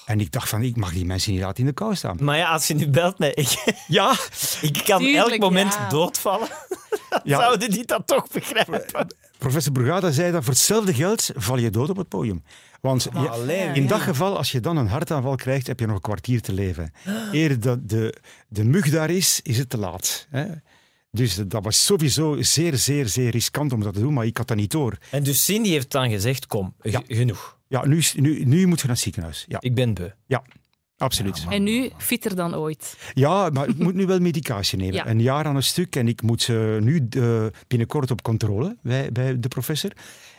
En ik dacht van, ik mag die mensen niet laten in de kou staan. Maar ja, als je nu belt met... Ik, Ja, ik kan Tuurlijk, elk moment ja. doodvallen. ja. Zouden die dat toch begrijpen? professor Brugada zei dat voor hetzelfde geld val je dood op het podium. Want je- in ja. dat geval, als je dan een hartaanval krijgt, heb je nog een kwartier te leven. Eer dat de, de mug daar is, is het te laat. Hè? Dus dat- was sowieso zeer, zeer, zeer riskant om dat te doen, maar ik had dat niet door. En dus Cindy heeft dan gezegd, kom, Ja. genoeg. Ja, nu, is- nu, nu moet je naar het ziekenhuis. Ja, Ik ben beu. ja absoluut. En nu fitter dan ooit. Ja, maar ik moet nu wel medicatie nemen. Ja. Een jaar aan een stuk. En ik moet ze nu eh, binnenkort op controle bij, bij de professor.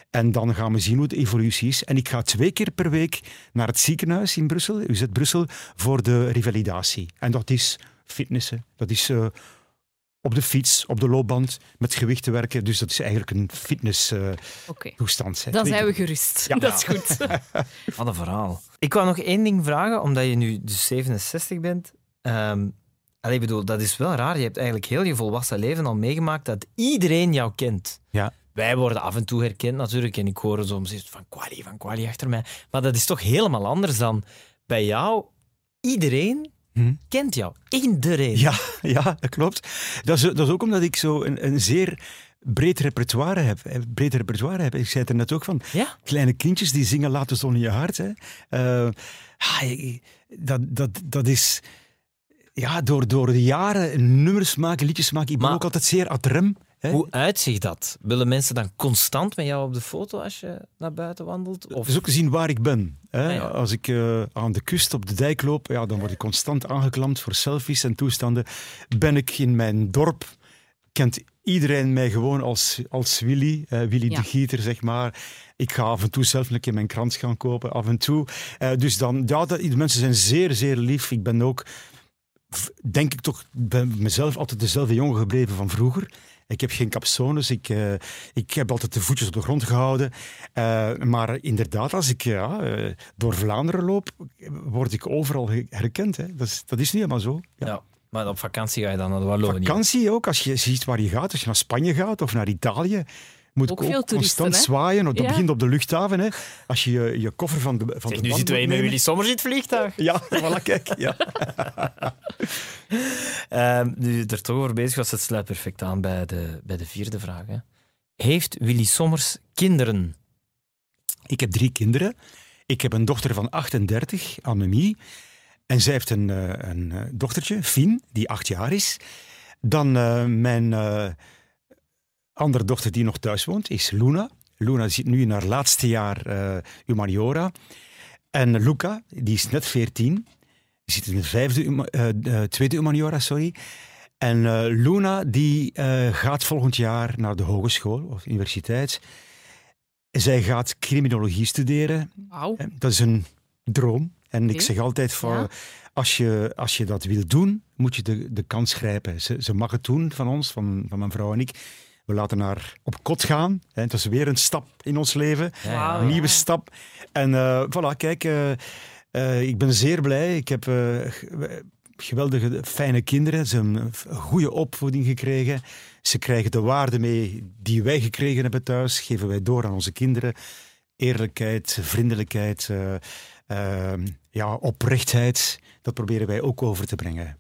En dan gaan we zien hoe de evolutie is. En ik ga twee keer per week naar het ziekenhuis in Brussel, UZ Brussel, voor de revalidatie. En dat is fitnessen. Dat is eh, op de fiets, op de loopband, met gewichten werken. Dus dat is eigenlijk een fitnesstoestand. Oké. Dan zijn we gerust. Ja. Dat is goed. Wat een verhaal. Ik wou nog één ding vragen, omdat je nu dus 67 bent. Ehm allee, ik bedoel, dat is wel raar. Je hebt eigenlijk heel je volwassen leven al meegemaakt dat iedereen jou kent. Ja. Wij worden af en toe herkend natuurlijk en ik hoor soms iets van Quali, van Quali achter mij. Maar dat is toch helemaal anders dan bij jou. Iedereen Hm? kent jou. Iedereen. Ja, ja, dat klopt. Dat is, dat is ook omdat ik zo een, een zeer breed repertoire heb. Breed repertoire heb. Ik zei het er net ook van. Ja? Kleine kindjes die zingen Laat de zon in je hart. Hè. Eh, ah, dat, dat, dat is... Ja, door, door de jaren nummers maken, liedjes maken. Ik ben Maar- ook altijd zeer ad rem. Hè. Hoe uitziet dat? Willen mensen dan constant met jou op de foto als je naar buiten wandelt? Of... Dus ook te zien waar ik ben. Hè. Ah, ja. Als ik eh, aan de kust op de dijk loop, ja, dan word ik constant aangeklampt voor selfies en toestanden. Ben ik in mijn dorp, kent iedereen mij gewoon als, als Willy, eh, Willy Ja. de Gieter, zeg maar. Ik ga af en toe zelf een keer mijn krant gaan kopen, af en toe. Eh, dus dan, ja, dat, die mensen zijn zeer, zeer lief. Ik ben ook, denk ik toch, ben mezelf altijd dezelfde jongen gebleven van vroeger. Ik heb geen capsones. Ik, eh, ik heb altijd de voetjes op de grond gehouden. Eh, maar inderdaad, als ik ja, eh, door Vlaanderen loop, word ik overal herkend. Hè. Dat, is, dat is niet helemaal zo. Ja. Ja. Maar op vakantie ga je dan naar de Wallonië. Vakantie ook, als je ziet waar je gaat, als je naar Spanje gaat of naar Italië. Moet Ook ook toeristen, constant hè? zwaaien. Dat Ja. begint op de luchthaven. Hè. Als je je, je koffer van de, van Zeg, de nu zitten wij met. Willy Sommers in het vliegtuig. Ja, voilà, kijk. Ja. Ehm, nu je er toch over bezig was, het sluit perfect aan bij de, bij de vierde vraag. Hè. Heeft Willy Sommers kinderen? Ik heb drie kinderen. Ik heb een dochter van 38, Annemie. En zij heeft een, eh, een eh, dochtertje, Fien, die acht jaar is. Dan eh, mijn eh, andere dochter die nog thuis woont, is Luna. Luna zit nu in haar laatste jaar eh, humaniora. En Luca, die is net 14. Die zit in de vijfde, eh, eh, tweede humaniora, sorry. En Luna die gaat volgend jaar naar de hogeschool of universiteit. Zij gaat criminologie studeren. Dat is een droom. En ik zeg altijd van, Ja. als, je, als je dat wil doen, moet je de, de kans grijpen. Ze, ze mag het doen van ons, van, van mijn vrouw en ik. We laten haar op kot gaan. Hè. Het is weer een stap in ons leven. Een nieuwe stap. En eh, voilà, kijk, eh, eh, ik ben zeer blij. Ik heb eh, geweldige, fijne kinderen. Ze hebben een goede opvoeding gekregen. Ze krijgen de waarden mee die wij gekregen hebben thuis. Geven wij door aan onze kinderen. Eerlijkheid, vriendelijkheid, ja, oprechtheid. Dat proberen wij ook over te brengen.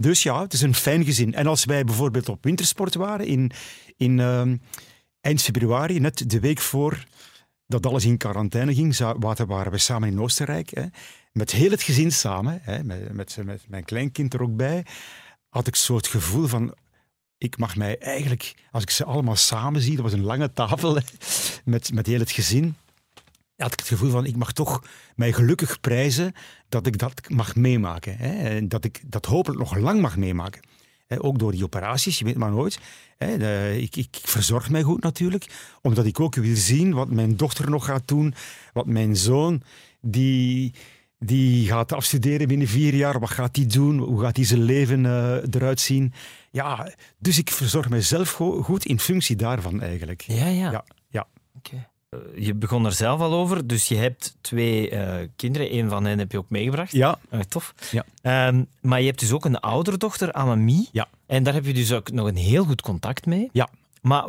Dus ja, het is een fijn gezin. En als wij bijvoorbeeld op wintersport waren in, in ehm, eind februari, net de week voor dat alles in quarantaine ging, waren we samen in Oostenrijk. Hè, met heel het gezin samen, hè, met, met, mijn kleinkind er ook bij, had ik zo het gevoel van. Ik mag mij eigenlijk, als ik ze allemaal samen zie, dat was een lange tafel met, met heel het gezin, had ik het gevoel van, ik mag toch mij gelukkig prijzen dat ik dat mag meemaken. Hè, en dat ik dat hopelijk nog lang mag meemaken. Ook door die operaties, je weet maar nooit. De- ik, ik verzorg mij goed natuurlijk, omdat ik ook wil zien wat mijn dochter nog gaat doen, wat mijn zoon, die, die gaat afstuderen binnen vier jaar, wat gaat die doen, hoe gaat die zijn leven eh, eruit zien. Ja, dus ik verzorg mezelf go- goed in functie daarvan eigenlijk. Ja, ja. Ja, ja. Oké. Je begon er zelf al over, dus je hebt twee eh, kinderen. Een van hen heb je ook meegebracht. Ja, Eh, tof. Ja. Ehm, maar je hebt dus ook een oudere dochter, Annemie. Ja. En daar heb je dus ook nog een heel goed contact mee. Ja. Maar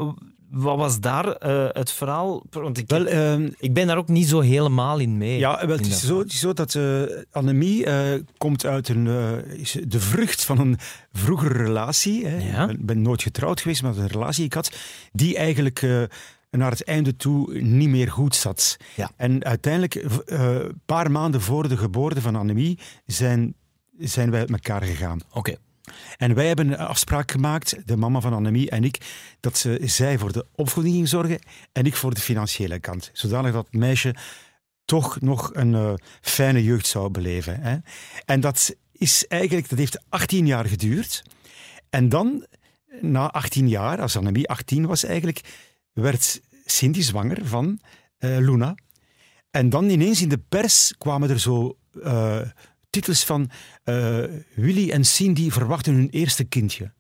wat was daar eh, het verhaal? Want ik, wel, ehm, ik ben daar ook niet zo helemaal in mee. Ja, wel, het, is zo, het is zo dat eh Annemie eh, komt uit een, eh, is de vrucht van een vroegere relatie. Hè. Ja. Ik ben, ben nooit getrouwd geweest, maar een relatie die ik had, die eigenlijk eh, naar het einde toe niet meer goed zat. Ja. En uiteindelijk, eh, een paar maanden voor de geboorte van Annemie, zijn, zijn wij uit elkaar gegaan. Oké. En wij hebben een afspraak gemaakt, de mama van Annemie en ik, dat ze, zij voor de opvoeding ging zorgen en ik voor de financiële kant. Zodanig dat het meisje toch nog een eh, fijne jeugd zou beleven. Hè. En dat is eigenlijk, dat heeft 18 jaar geduurd. En dan, na 18 jaar, als Annemie 18 was eigenlijk, werd Cindy zwanger van eh, Luna. En dan ineens in de pers kwamen er zo eh, titels van eh, Willy en Cindy verwachten hun eerste kindje.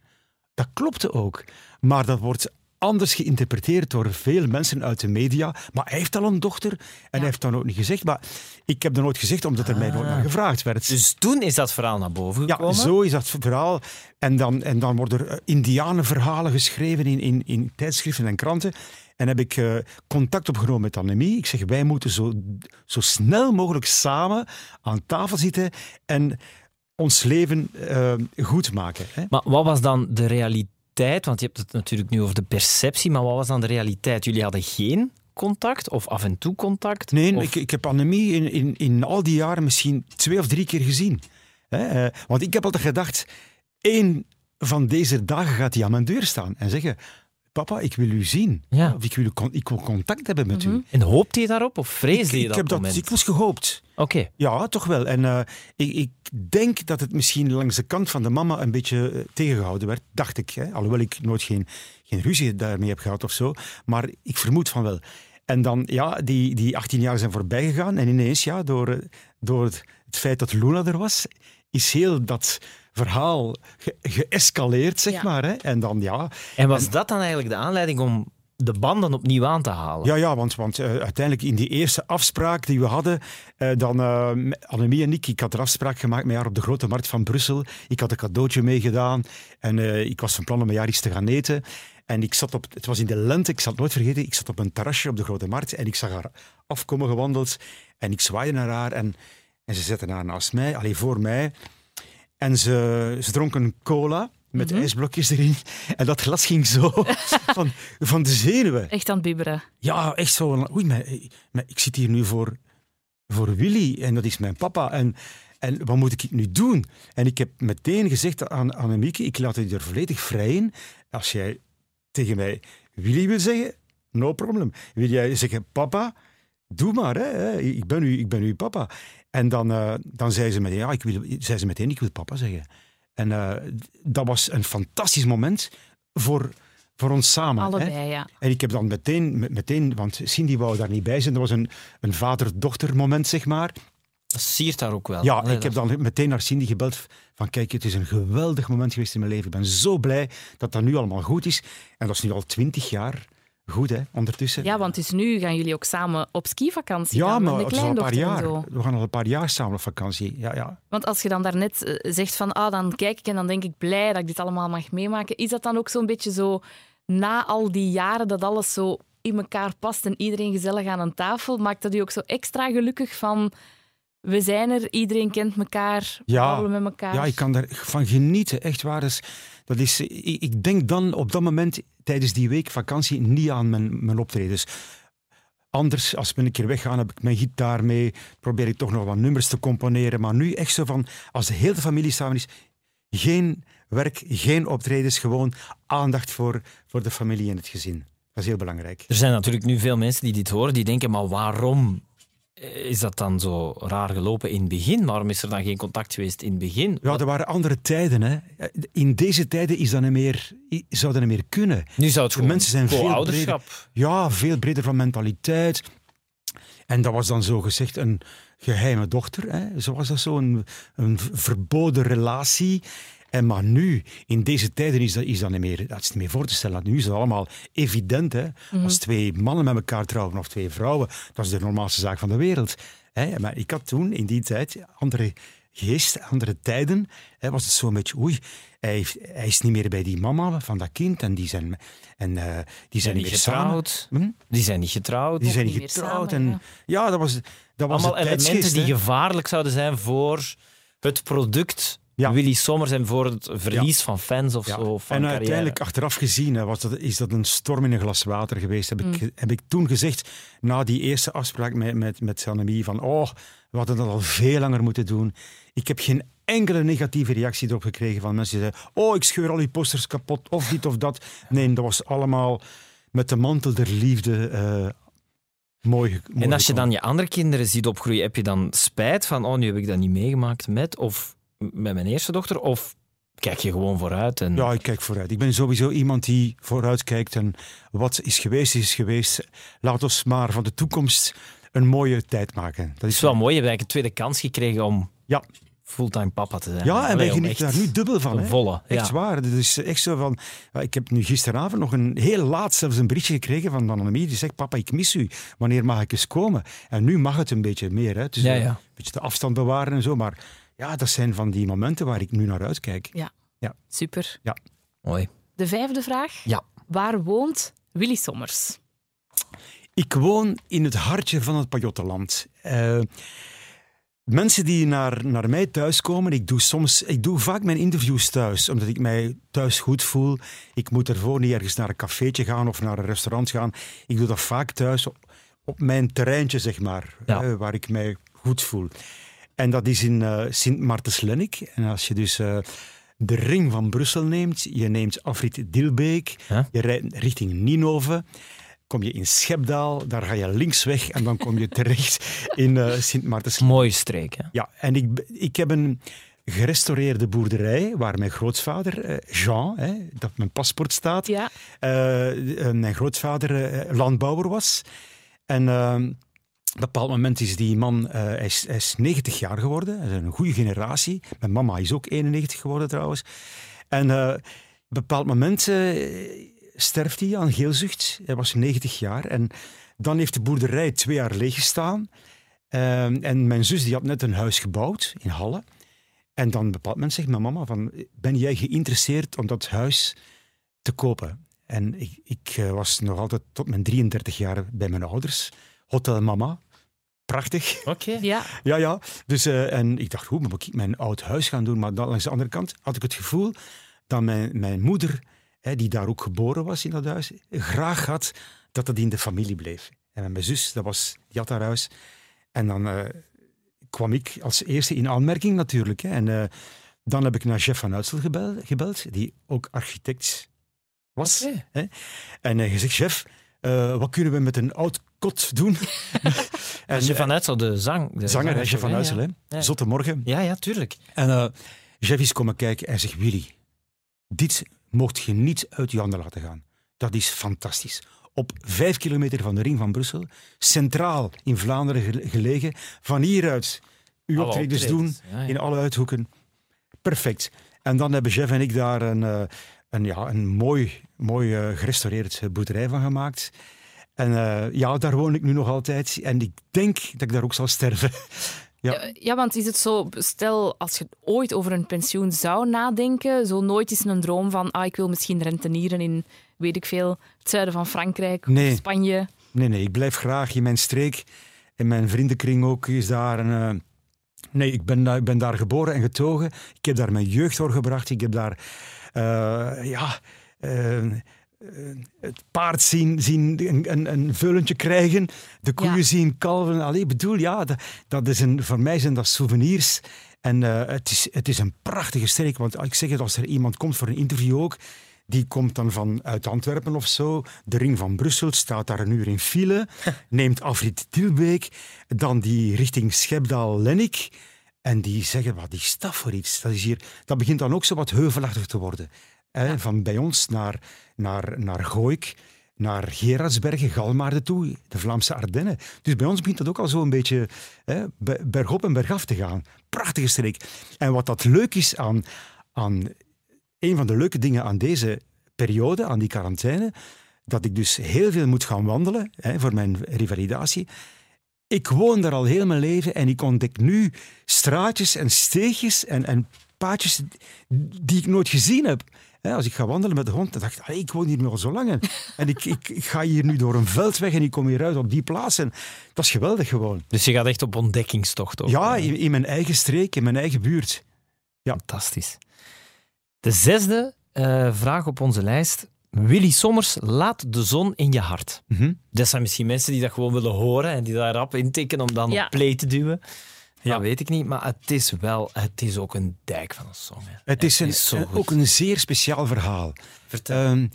Dat klopte ook. Maar dat wordt anders geïnterpreteerd door veel mensen uit de media. Maar hij heeft al een dochter en hij heeft dat ook niet gezegd. Maar ik heb dat nooit gezegd, omdat er mij nooit naar gevraagd werd. Dus toen is dat verhaal naar boven Ja, gekomen. zo is dat verhaal. En dan, en dan worden er eh, indianenverhalen geschreven in, in, in tijdschriften en kranten. En heb ik eh, contact opgenomen met Annemie. Ik zeg, wij moeten zo, zo snel mogelijk samen aan tafel zitten en ons leven eh, goed maken. Hè. Maar wat was dan de realiteit? Want je hebt het natuurlijk nu over de perceptie, maar wat was dan de realiteit? Jullie hadden geen contact of af en toe contact? Nee, Of- ik, ik heb Annemie in, in, in al die jaren misschien twee of drie keer gezien. Hè, eh, want ik heb altijd gedacht, één van deze dagen gaat hij aan mijn deur staan en zeggen... Papa, ik wil u zien. Ja. Of ik wil, ik wil contact hebben met u. En hoopte je daarop of vreesde Ik, je ik dat heb dat moment? dikwijls gehoopt. Oké. Ja, toch wel. En eh, ik, ik denk dat het misschien langs de kant van de mama een beetje eh, tegengehouden werd, dacht ik. Hè? Alhoewel ik nooit geen, geen ruzie daarmee heb gehad of zo. Maar ik vermoed van wel. En dan, ja, die, die 18 jaar zijn voorbij gegaan. En ineens, ja, door, eh, door het, het feit dat Luna er was, is heel dat verhaal ge- geëscaleerd, zeg Ja. maar. Hè? En dan ja, En was dat dan eigenlijk de aanleiding om de banden opnieuw aan te halen? Ja, ja want, want eh, uiteindelijk in die eerste afspraak die we hadden, eh, dan eh, met Annemie en ik, ik had een afspraak gemaakt met haar op de Grote Markt van Brussel. Ik had een cadeautje meegedaan en eh, ik was van plan om met haar iets te gaan eten. En ik zat op, het was in de lente, ik zal het nooit vergeten, ik zat op een terrasje op de Grote Markt en ik zag haar afkomen gewandeld en ik zwaaide naar haar en, en ze zette haar naast mij, alleen voor mij. En ze, ze dronk een cola met ijsblokjes erin en dat glas ging zo van, van de zenuwen. Echt aan het bibberen. Ja, echt zo. Oei, maar, maar ik zit hier nu voor, voor Willy en dat is mijn papa. En, en wat moet ik nu doen? En ik heb meteen gezegd aan, aan Mieke, ik laat je er volledig vrij in. Als jij tegen mij Willy wil zeggen, no problem. Wil jij zeggen papa? Doe maar, hè. Ik, ben u, ik ben uw papa. En dan, eh, dan zei, ze meteen, ja, ik wil, zei ze meteen, ik wil papa zeggen. En eh, dat was een fantastisch moment voor, voor ons samen. hè. Allebei, ja. En ik heb dan meteen, met- meteen want Cindy wou daar niet bij zijn, dat was een, een vader-dochter moment, zeg maar. Dat siert daar ook wel. Ja, Allee, ik heb dan meteen naar Cindy gebeld van kijk, het is een geweldig moment geweest in mijn leven. Ik ben zo blij dat dat nu allemaal goed is. En dat is nu al twintig jaar goed, hè, ondertussen. Ja, want dus nu gaan jullie ook samen op skivakantie Ja, gaan maar het is al een paar jaar. We gaan al een paar jaar samen op vakantie. Ja, ja. Want als je dan daarnet eh, zegt van, ah, dan kijk ik en dan denk ik blij dat ik dit allemaal mag meemaken, is dat dan ook zo'n beetje zo, na al die jaren dat alles zo in elkaar past en iedereen gezellig aan een tafel, maakt dat u ook zo extra gelukkig van, we zijn er, iedereen kent elkaar, we Ja. babbelen met elkaar. Ja, ik kan daarvan genieten, echt waar. Dus dat is, ik, ik denk dan op dat moment, tijdens die week vakantie, niet aan mijn, mijn optredens. Anders, als we een keer weggaan, heb ik mijn gitaar mee, probeer ik toch nog wat nummers te componeren. Maar nu echt zo van, als de hele familie samen is, geen werk, geen optredens, gewoon aandacht voor, voor de familie en het gezin. Dat is heel belangrijk. Er zijn natuurlijk nu veel mensen die dit horen, die denken, maar waarom is dat dan zo raar gelopen in het begin? Waarom is er dan geen contact geweest in het begin? Ja, er waren andere tijden. Hè. In deze tijden is dat niet meer, zou dat niet meer kunnen. Nu zou het De mensen zijn veel. Ja, veel breder van mentaliteit. En dat was dan zo gezegd een geheime dochter. Hè. Zo was dat zo een, een verboden relatie. En maar nu, in deze tijden, is dat, is dat, niet, meer, dat is niet meer voor te stellen. Nu is het allemaal evident. Hè. Als twee mannen met elkaar trouwen of twee vrouwen, dat is de normaalste zaak van de wereld. Hè. Maar ik had toen, in die tijd, andere geest, andere tijden, hè, was het zo'n beetje, oei, hij, heeft- hij is niet meer bij die mama van dat kind en die zijn, en, eh, die zijn niet getrouwd. Hm? Die zijn niet getrouwd. Die zijn niet getrouwd. samen, en, ja. dat was, dat was Allemaal elementen die gevaarlijk zouden zijn voor het product Ja. Willy Sommers en voor het verlies van fans of Ja. zo. Van en carrière. uiteindelijk, achteraf gezien, hè, was dat, is dat een storm in een glas water geweest. Heb, ik, ge- heb ik toen gezegd, na die eerste afspraak met, met, met Sanemie, van oh, we hadden dat al veel langer moeten doen. Ik heb geen enkele negatieve reactie erop gekregen van mensen die zeiden, oh, ik scheur al die posters kapot, of dit of dat. Nee, dat was allemaal met de mantel der liefde eh, mooi, En als je dan je andere kinderen ziet opgroeien, heb je dan spijt van, oh, nu heb ik dat niet meegemaakt met, of met mijn eerste dochter, of kijk je gewoon vooruit? En... Ja, ik kijk vooruit. Ik ben sowieso iemand die vooruit kijkt en wat is geweest, is geweest. Laat ons maar van de toekomst een mooie tijd maken. Dat Het is wel mooi, je hebt eigenlijk een tweede kans gekregen om Ja, fulltime papa te zijn. ja en wij genieten daar nu dubbel van. Hè. volle. Echt ja. waar. Is echt zo van... Ik heb nu gisteravond nog een heel laat zelfs een berichtje gekregen van Annemie. Die zegt, papa, ik mis u. Wanneer mag ik eens komen? En nu mag het een beetje meer. Hè. Dus Ja, ja. Een beetje de afstand bewaren en zo. Maar ja, dat zijn van die momenten waar ik nu naar uitkijk. Super. Mooi. De vijfde vraag. Ja. Waar woont Willy Sommers? Ik woon in het hartje van het Pajottenland. Eh, mensen die naar, naar mij thuiskomen, ik doe, soms, ik doe vaak mijn interviews thuis, omdat ik mij thuis goed voel. Ik moet ervoor niet ergens naar een cafeetje gaan of naar een restaurant gaan. Ik doe dat vaak thuis op, op mijn terreintje, zeg maar, Ja. eh, waar ik mij goed voel. En dat is in eh sint Maartenslennik. En als je dus eh, de ring van Brussel neemt, je neemt Afrit Dilbeek, je rijdt richting Ninove, kom je in Schepdaal, daar ga je links weg en dan kom je terecht in eh sint Maartenslennik. Mooie streek, hè? Ja, en ik, ik heb een gerestaureerde boerderij waar mijn grootvader, eh, Jean, hè, dat op mijn paspoort staat, Ja. mijn grootvader landbouwer was. En ehm, een bepaald moment is die man eh, hij is, is 90 jaar geworden. Hij is een goede generatie. Mijn mama is ook 91 geworden trouwens. En eh, op een bepaald moment eh, sterft hij aan geelzucht. Hij was 90 jaar. En dan heeft de boerderij twee jaar leeggestaan. Ehm, en mijn zus die had net een huis gebouwd in Halle. En dan op een bepaald zegt mijn mama van... Ben jij geïnteresseerd om dat huis te kopen? En ik, ik eh, was nog altijd tot mijn 33 jaar bij mijn ouders. Hotel Mama. Prachtig. Oké. Ja, Ja, ja. Dus, eh, en ik dacht, hoe moet ik mijn oud huis gaan doen? Maar dan, langs de andere kant had ik het gevoel dat mijn, mijn moeder, hè, die daar ook geboren was in dat huis, graag had dat het in de familie bleef. En mijn zus, dat was, die had haar huis. En dan eh, kwam ik als eerste in aanmerking natuurlijk. Hè. En eh, dan heb ik naar Jeff van Uitsel gebeld, gebeld die ook architect was. Hè. En hij gezegd, chef, eh, wat kunnen we met een oud kot doen? en, je vanuit zo de zang. De Zanger, Jeff van Uitsel, ja. hè? Ja. Zotte morgen. Ja, ja, tuurlijk. En eh Jeff is komen kijken en zegt: Willy, dit mocht je niet uit je handen laten gaan. Dat is fantastisch. Op vijf kilometer van de ring van Brussel, centraal in Vlaanderen gele- gelegen, van hieruit uw optredens doen optredens, ja, ja. in alle uithoeken. Perfect. En dan hebben Jeff en ik daar een, eh, een, ja, een mooi, mooi eh, gerestaureerd eh, boerderij van gemaakt. En eh, ja, daar woon ik nu nog altijd. En ik denk dat ik daar ook zal sterven. Ja. Ja, want is het zo, stel als je ooit over een pensioen zou nadenken, zo nooit is een droom van, ah, ik wil misschien rentenieren in, weet ik veel, het zuiden van Frankrijk of. Spanje. Nee, nee, ik blijf graag in mijn streek. En mijn vriendenkring ook is daar. En, eh, nee, ik ben, daar- ik ben daar geboren en getogen. Ik heb daar mijn jeugd doorgebracht. Ik heb daar, eh, ja, het paard zien, zien een, een, een veulentje krijgen. De koeien Ja. zien kalven. Allee, ik bedoel, ja, dat, dat is een, voor mij zijn dat souvenirs. En eh, het, is, het is een prachtige streek. Want ik zeg het, als er iemand komt voor een interview ook, die komt dan vanuit Antwerpen of zo, de ring van Brussel, staat daar een uur in file, neemt Afrit Tilbeek, dan die richting Schepdaal-Lennik. En die zeggen, wat is dat voor iets? Dat, is hier, dat begint dan ook zo wat heuvelachtig te worden. Hè? Van bij ons naar, naar, naar Gooik, naar Gerardsbergen, Galmaarden toe, de Vlaamse Ardennen. Dus bij ons begint dat ook al zo een beetje hè, be- bergop en bergaf te gaan. Prachtige streek. En wat dat leuk is aan, aan een van de leuke dingen aan deze periode, aan die quarantaine, dat ik dus heel veel moet gaan wandelen hè, voor mijn revalidatie. Ik woon daar al heel mijn leven en ik ontdek nu straatjes en steegjes en, en paadjes die ik nooit gezien heb. Hè, als ik ga wandelen met de hond, dan dacht ik, "Allee, ik woon hier nu al zo lang. En, en ik, ik, ik ga hier nu door een veldweg en ik kom hier uit op die plaats. En dat is geweldig gewoon. Dus je gaat echt op ontdekkingstocht ook. Ja, eh. in, in mijn eigen streek, in mijn eigen buurt. Fantastisch. De zesde eh, vraag op onze lijst. Willy Sommers, laat de zon in je hart. Mhm. Dat zijn misschien mensen die dat gewoon willen horen en die daar rap intikken om dan Ja. op play te duwen. Ja, Ja. weet ik niet, maar het is wel, het is ook een dijk van een song. hè. Het is, een, goed. ook een zeer speciaal verhaal. Vertel. Ehm,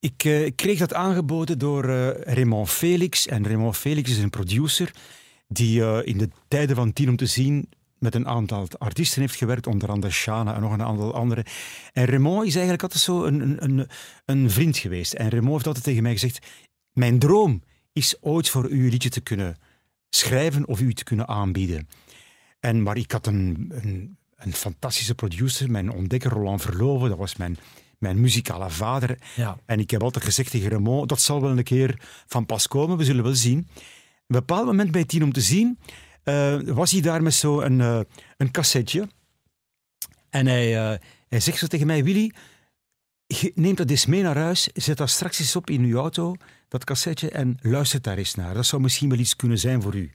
ik eh, kreeg dat aangeboden door eh, Raymond Felix. En Raymond Felix is een producer die eh, in de tijden van Tien om te zien met een aantal artiesten heeft gewerkt, onder andere Shana en nog een aantal andere. En Raymond is eigenlijk altijd zo een, een, een, een vriend geweest. En Raymond heeft altijd tegen mij gezegd, mijn droom is ooit voor u een liedje te kunnen schrijven of u te kunnen aanbieden. En, maar ik had een, een, een fantastische producer, mijn ontdekker Roland Verloven, dat was mijn, mijn muzikale vader. ja. En ik heb altijd gezegd tegen Raymond, dat zal wel een keer van pas komen, we zullen wel zien. Op een bepaald moment bij Tien om te zien, eh, was hij daar met zo'n een, eh, een cassetje. En hij, eh, hij zegt zo tegen mij, Willy, neem dat eens mee naar huis, zet dat straks eens op in uw auto, dat cassetje, en luister daar eens naar. Dat zou misschien wel iets kunnen zijn voor u.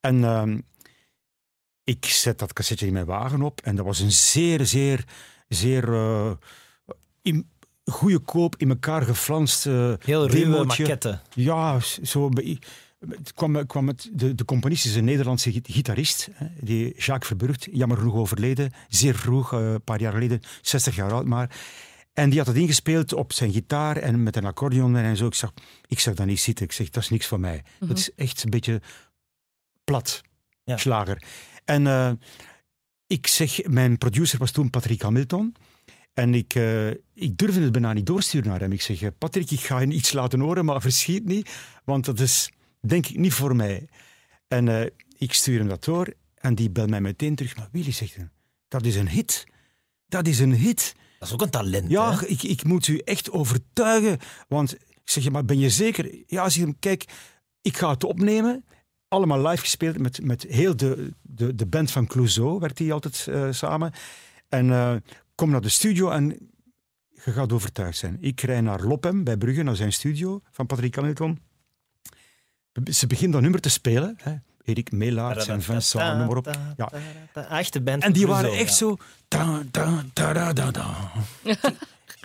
En ehm, ik zet dat cassetje in mijn wagen op en dat was een zeer, zeer, zeer eh, in, goede koop, in elkaar geflanst eh, Heel ruwe maquette. Ja, zo. Het kwam, kwam het, de, de componist is een Nederlandse gi- gitarist, hè, die Jacques Verburgt, jammer genoeg overleden, zeer vroeg, eh, een paar jaar geleden, 60 jaar oud maar. En die had het ingespeeld op zijn gitaar en met een accordeon en zo. Ik zag, ik zag dat niet zitten. Ik zeg, dat is niks voor mij. Dat is echt een beetje plat, Ja. slager. En eh, ik zeg, mijn producer was toen Patrick Hamilton. En ik, eh, ik durfde het bijna niet doorsturen naar hem. Ik zeg, eh, Patrick, ik ga je iets laten horen, maar verschiet niet. Want dat is denk ik niet voor mij. En ik stuur hem dat door en die belt mij meteen terug. Maar Willy, zegt dat is een hit. Dat is een hit. Dat is ook een talent. Ja, hè? ik, ik moet u echt overtuigen. Want ik zeg maar ben je zeker? Ja, zeg hem, kijk, ik ga het opnemen. Allemaal live gespeeld met, met heel de, de, de band van Clouseau, werd die altijd eh, samen. En eh, kom naar de studio en je gaat overtuigd zijn. Ik rij naar Lopem bij Brugge, naar zijn studio van Patrick Hamilton. Ze begint dat nummer te spelen. Hè. Erik Meelaerts en Vincent, noem maar op. Ja. Echte band. En die waren echt zo. Da, da, da, da, da, da.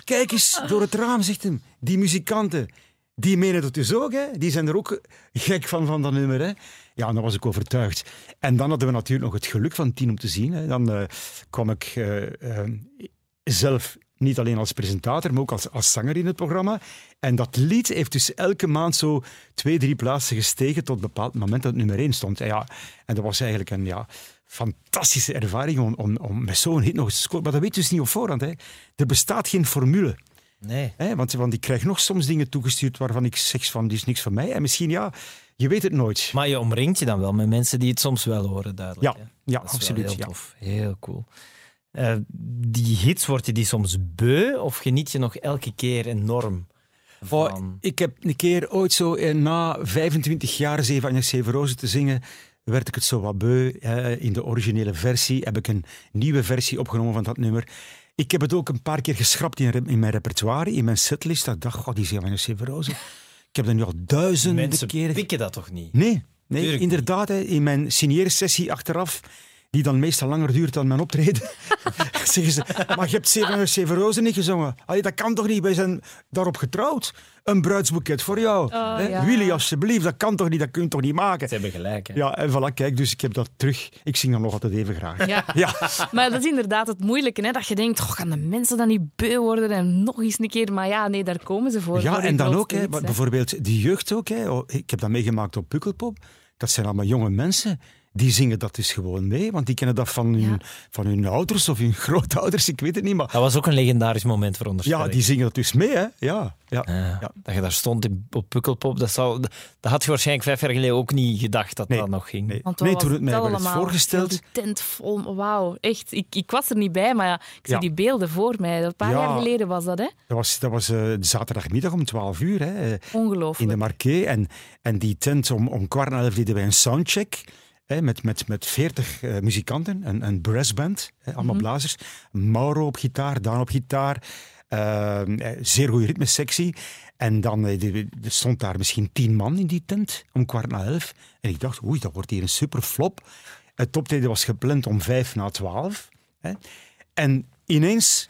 Kijk eens door het raam, zegt hem. Die muzikanten, die menen het dus ook. Hè? Die zijn er ook gek van, van dat nummer. Hè? Ja, dan was ik overtuigd. En dan hadden we natuurlijk nog het geluk van tien om te zien. Hè? Dan eh, kwam ik eh, eh, zelf niet alleen als presentator, maar ook als, als zanger in het programma. En dat lied heeft dus elke maand zo twee, drie plaatsen gestegen tot een bepaald moment dat het nummer één stond. En, ja, en dat was eigenlijk een ja, fantastische ervaring om, om, om met zo'n hit nog eens te scoren. Maar dat weet je dus niet op voorhand. Hè. Er bestaat geen formule. Nee. Hè? Want, want ik krijg nog soms dingen toegestuurd waarvan ik zeg van, die is niks van mij. En misschien, ja, je weet het nooit. Maar je omringt je dan wel met mensen die het soms wel horen, duidelijk. Ja, hè? ja Dat is wel absoluut. Heel ja. tof. Heel cool. Eh, die hits, word je die soms beu of geniet je nog elke keer enorm Oh, van? ik heb een keer ooit zo eh, na 25 jaar Zeven Agnes Zeven Rozen te zingen, werd ik het zo wat beu. Eh, in de originele versie heb ik een nieuwe versie opgenomen van dat nummer. Ik heb het ook een paar keer geschrapt in, mijn repertoire, in mijn setlist. Dat ik dacht, god, die Zeven Agnes Zeven Rozen. Ik heb dat nu al duizenden Mensen keren... pikken dat toch niet? Nee, nee Tuurlijk inderdaad. In mijn signeersessie achteraf, die dan meestal langer duurt dan mijn optreden, zeggen ze, maar je hebt Zeven, zeven Rozen niet gezongen. Allee, dat kan toch niet? Wij zijn daarop getrouwd. Een bruidsboeket voor jou. Oh, Hè? ja. Willy, alsjeblieft, dat kan toch niet? Dat kun je toch niet maken? Ze hebben gelijk. Hè? Ja, en voilà, kijk, dus ik heb dat terug. Ik zing dan nog altijd even graag. Ja. Ja, Maar dat is inderdaad het moeilijke, hè? dat je denkt, oh, gaan de mensen dan niet beu worden en nog eens een keer. Maar ja, nee, daar komen ze voor. ja voor en dan ook, hè. bijvoorbeeld die jeugd ook. Hè. Oh, Ik heb dat meegemaakt op Pukkelpop. Dat zijn allemaal jonge mensen. Die zingen dat dus gewoon mee, want die kennen dat van hun, Ja. van hun ouders of hun grootouders, ik weet het niet. Maar Dat was ook een legendarisch moment voor ja, die zingen dat dus mee, hè. Ja, ja. Ja, Ja. Dat je daar stond in, op Pukkelpop, dat, zou, dat had je waarschijnlijk vijf jaar geleden ook niet gedacht dat Nee. dat nog ging. Nee, Want nee wat toen was het mij allemaal? voorgesteld... Die tent vol, wauw, echt. Ik, ik was er niet bij, maar ja, ik zie Ja. die beelden voor mij. Een paar Ja. jaar geleden was dat, hè? Dat was, dat was eh, zaterdagmiddag om 12 uur hè, eh, in Ongelooflijk. de Marquee. En, en die tent om, om kwart na elf deden wij een soundcheck. Hè, met, met, met 40 eh, muzikanten, een, een brassband, hè, allemaal blazers. Mauro op gitaar, Daan op gitaar. eh, eh, zeer goede ritmesectie. En dan eh, er stond daar misschien tien man in die tent om kwart na elf. En ik dacht, oei, dat wordt hier een super flop. Het optreden was gepland om vijf na twaalf. Hè. En ineens,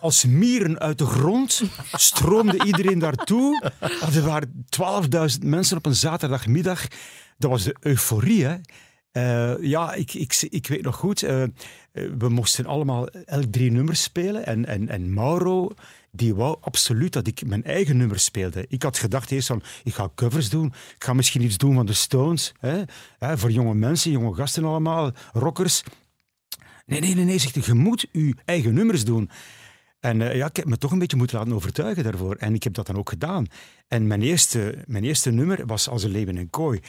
als mieren uit de grond, stroomde iedereen daartoe. Er waren 12.000 mensen op een zaterdagmiddag. Dat was de euforie, hè. Eh, ja, ik, ik, ik weet nog goed, eh, eh, we moesten allemaal elk drie nummers spelen. En, en, en Mauro, die wou absoluut dat ik mijn eigen nummers speelde. Ik had gedacht eerst van, ik ga covers doen. Ik ga misschien iets doen van de Stones. Hè? Hè, voor jonge mensen, jonge gasten allemaal, rockers. Nee, nee, nee, nee, zegt hij, je moet je eigen nummers doen. En ja, ik heb me toch een beetje moeten laten overtuigen daarvoor. En ik heb dat dan ook gedaan. En mijn eerste, mijn eerste nummer was Als een leeuw in een kooi.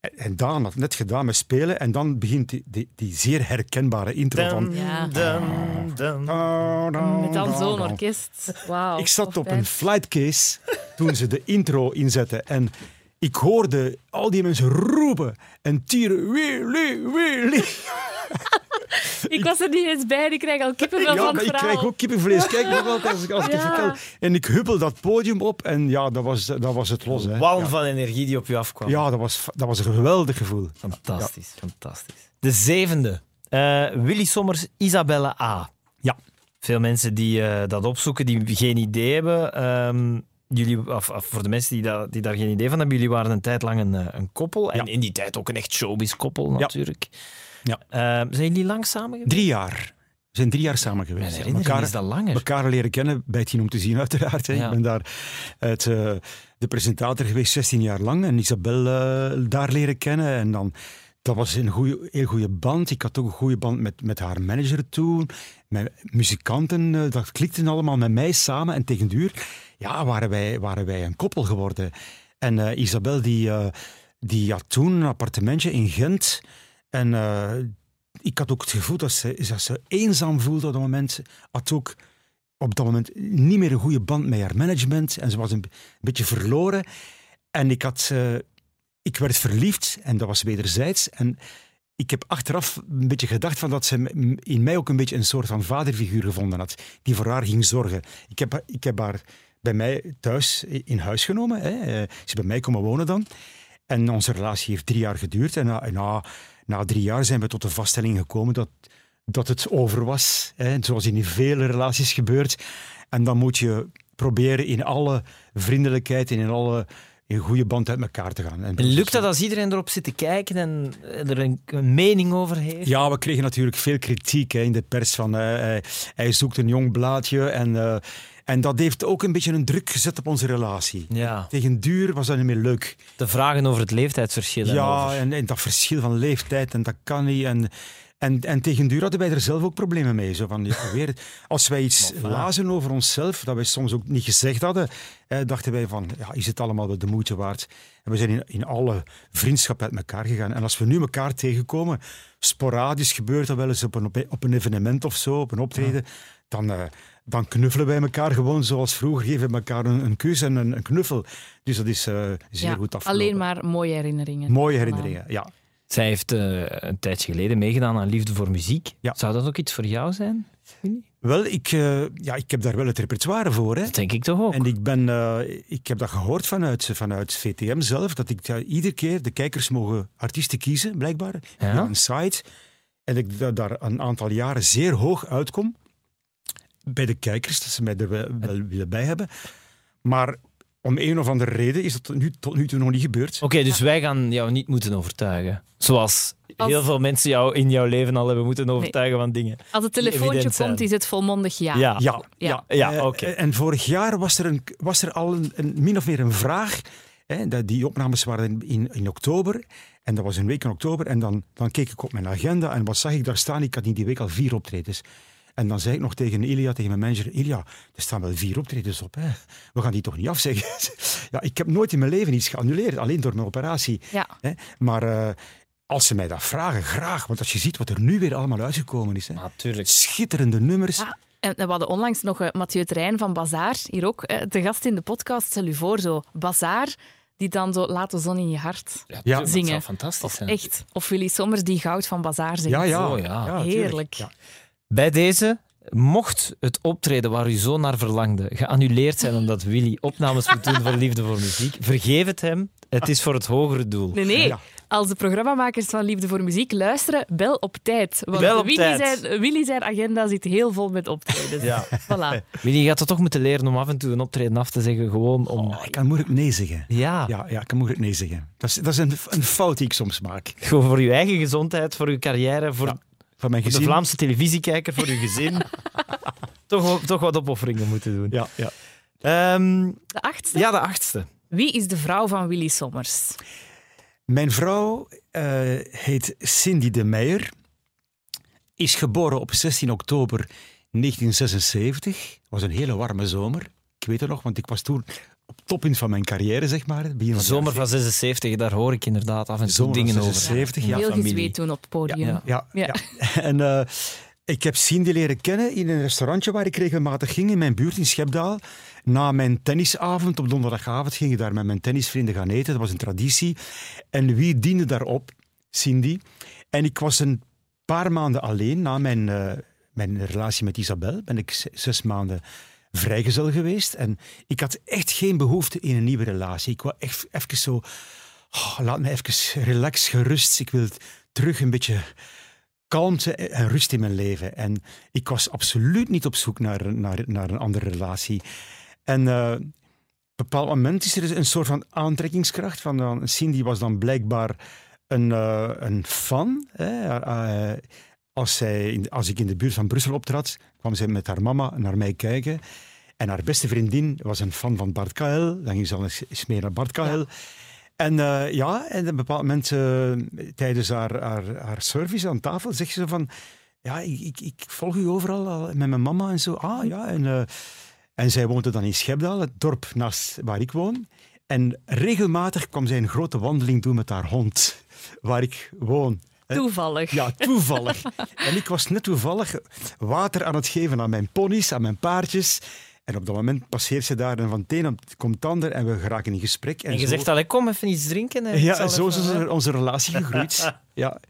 En, Daan had net gedaan met spelen. En dan begint die, die, die zeer herkenbare intro van... Ja. dun, dun. Met dan zo'n orkest. Wauw. Ik zat op fijn. een flightcase toen ze de intro inzetten. En ik hoorde al die mensen roepen en tieren. Willy, Willy. Ik was er niet eens bij, ik krijg al kippenvel Ja, van maar het ik krijg ook kippenvlees. Kijk nog altijd als ik, als ik het vertel. En ik huppel dat podium op en ja, dat was, dat was het los. Hè. Walm Ja. van energie die op je afkwam. Ja, dat was, dat was een geweldig gevoel. Fantastisch, fantastisch. De zevende. Eh, Willy Sommers, Isabelle A. Ja. Veel mensen die eh, dat opzoeken, die geen idee hebben. Ehm, jullie, of, of voor de mensen die, dat, die daar geen idee van hebben, jullie waren een tijd lang een, eh, een koppel. En Ja. in die tijd ook een echt showbiz-koppel natuurlijk. Ja. Ehm, zijn jullie lang samen geweest? Drie jaar. We zijn drie jaar samen Mijn geweest. ja. herinnering Elkaar- is dat langer. elkaar leren kennen bij Tien om te zien, uiteraard. Ja. Ik ben daar het, eh, de presentator geweest, 16 jaar lang. En Isabel eh, daar leren kennen. En dan, dat was een goeie, heel goede band. Ik had ook een goede band met, met haar manager toen. Met muzikanten, eh, dat klikte allemaal met mij samen. En tegen duur ja, waren, wij, waren wij een koppel geworden. En Isabel die... die had toen een appartementje in Gent. En eh, ik had ook het gevoel dat ze, dat ze eenzaam voelde op dat moment. Had ook op dat moment niet meer een goede band met haar management. En ze was een, beetje verloren. En ik, had, uh, ik werd verliefd en dat was wederzijds. En ik heb achteraf een beetje gedacht van dat ze in mij ook een beetje een soort van vaderfiguur gevonden had, die voor haar ging zorgen. Ik heb, ik heb haar bij mij thuis in huis genomen. Hè. Ze is bij mij komen wonen dan. En onze relatie heeft drie jaar geduurd. En na, na, na drie jaar zijn we tot de vaststelling gekomen dat, dat het over was. Hè. Zoals in vele relaties gebeurt. En dan moet je proberen in alle vriendelijkheid en in alle in goede band uit elkaar te gaan. En, lukt dat als iedereen erop zit te kijken en er een, mening over heeft? Ja, we kregen natuurlijk veel kritiek hè, in de pers van uh, hij, hij, zoekt een jong blaadje en... Uh, en dat heeft ook een beetje een druk gezet op onze relatie. Ja. Tegen duur was dat niet meer leuk. De vragen over het leeftijdsverschil. Ja, en, en, dat verschil van leeftijd en dat kan niet. En, en, en tegen duur hadden wij er zelf ook problemen mee. Zo van, ja, weer, als wij iets lazen over onszelf, dat wij soms ook niet gezegd hadden, eh, dachten wij van, ja, is het allemaal wel de moeite waard? En we zijn in, in alle vriendschap uit elkaar gegaan. En als we nu elkaar tegenkomen, sporadisch gebeurt dat wel eens op een, op een evenement of zo, op een optreden, dan... Uh, dan knuffelen wij elkaar gewoon zoals vroeger. Geven we elkaar een, een kus en een, een, knuffel. Dus dat is uh, zeer ja, goed afgelopen. Alleen maar mooie herinneringen. Mooie herinneringen, ja. Zij heeft uh, een tijdje geleden meegedaan aan Liefde voor Muziek. Ja. Zou dat ook iets voor jou zijn? Wel, ik, uh, ja, ik heb daar wel het repertoire voor. Hè. Dat denk ik toch ook. En ik, ben, uh, ik heb dat gehoord vanuit, vanuit VTM zelf, dat ik uh, iedere keer de kijkers mogen artiesten kiezen, blijkbaar, ja. een site. En ik daar een aantal jaren zeer hoog uitkom bij de kijkers, dat ze mij er wel, wel willen bij hebben. Maar om een of andere reden is dat tot nu, tot nu toe nog niet gebeurd. Oké, dus wij gaan jou niet moeten overtuigen. Zoals heel veel mensen jou in jouw leven al hebben moeten overtuigen van dingen. Als het telefoontje komt, is het volmondig ja. Ja, ja, ja. ja. Eh, oké. en vorig jaar was er, een, was er al een, een min of meer een vraag. Hè, die opnames waren in, in oktober. En dat was een week in oktober. En dan, dan keek ik op mijn agenda en wat zag ik daar staan? Ik had in die week al vier optredens. En dan zei ik nog tegen Ilia, tegen mijn manager, Ilia, er staan wel vier optredens op. Hè. We gaan die toch niet afzeggen? ja, ik heb nooit in mijn leven iets geannuleerd, alleen door mijn operatie. Ja. Hè. Maar uh, als ze mij dat vragen, graag. Want als je ziet wat er nu weer allemaal uitgekomen is. Hè. Natuurlijk. Schitterende nummers. Ja. En we hadden onlangs nog uh, Mathieu Terrein van Bazaar, hier ook, de gast in de podcast. Stel u voor, zo Bazaar, die dan zo Laat de zon in je hart ja, zingen. Dat fantastisch zijn. Echt. Of Willy Sommers die Goud van Bazaar zingt. Ja, ja. Oh, ja. Heerlijk. Bij deze, mocht het optreden waar u zo naar verlangde geannuleerd zijn omdat Willy opnames moet doen voor Liefde voor Muziek, vergeef het hem. Het is voor het hogere doel. Nee, nee. Als de programmamakers van Liefde voor Muziek luisteren, bel op tijd. Want bel op Willy, tijd. Zijn, Willy zijn agenda zit heel vol met optredens. Ja. Voilà. Willy gaat het toch moeten leren om af en toe een optreden af te zeggen, gewoon om... Oh, ik kan moeilijk nee zeggen. Ja. Ja, ja ik kan moeilijk nee zeggen. Dat is, dat is een, een fout die ik soms maak. Gewoon voor uw eigen gezondheid, voor uw carrière, voor van mijn gezin. De Vlaamse televisiekijker voor uw gezin. toch, toch wat opofferingen moeten doen. Ja, ja. Um, de achtste? Ja, de achtste. Wie is de vrouw van Willy Sommers? Mijn vrouw uh, heet Cindy de Meijer. Is geboren op 16 oktober 1976. Het was een hele warme zomer. Ik weet het nog, want ik was toen toppunt van mijn carrière, zeg maar. Begin van Zomer van 76, daar hoor ik inderdaad af en toe dingen 76, over. Ja, Heel gezweet toen op het podium. Ja, ja, ja. En uh, ik heb Cindy leren kennen in een restaurantje waar ik regelmatig ging in mijn buurt in Schepdaal. Na mijn tennisavond op donderdagavond ging ik daar met mijn tennisvrienden gaan eten. Dat was een traditie. En wie diende daarop? Cindy. En ik was een paar maanden alleen na mijn, uh, mijn relatie met Isabel. Ben ik zes maanden vrijgezel geweest. En ik had echt geen behoefte in een nieuwe relatie. Ik wou echt even zo... Oh, laat me even relax, gerust. Ik wil terug een beetje kalmte en rust in mijn leven. En ik was absoluut niet op zoek naar, naar, naar een andere relatie. En uh, een bepaald moment is er een soort van aantrekkingskracht. Van, uh, Cindy was dan blijkbaar een, uh, een fan. Hè? Als, zij, als ik in de buurt van Brussel optrad, kwam zij met haar mama naar mij kijken. En haar beste vriendin was een fan van Bart Kael. Dan ging ze al eens meer naar Bart Kael. En uh, ja, en op een bepaald moment uh, tijdens haar, haar, haar, service aan tafel zegt ze van... Ja, ik, ik, ik volg u overal met mijn mama en zo. Ah ja, en, uh, en zij woonde dan in Schepdaal, het dorp naast waar ik woon. En regelmatig kwam zij een grote wandeling doen met haar hond, waar ik woon. Toevallig. Ja, toevallig. en ik was net toevallig water aan het geven aan mijn ponies, aan mijn paardjes. En op dat moment passeert ze daar en van het een komt het ander en we geraken in gesprek. En je zo- zegt al, kom even iets drinken. hè. Ik ja, zo is onze, onze relatie gegroeid. ja.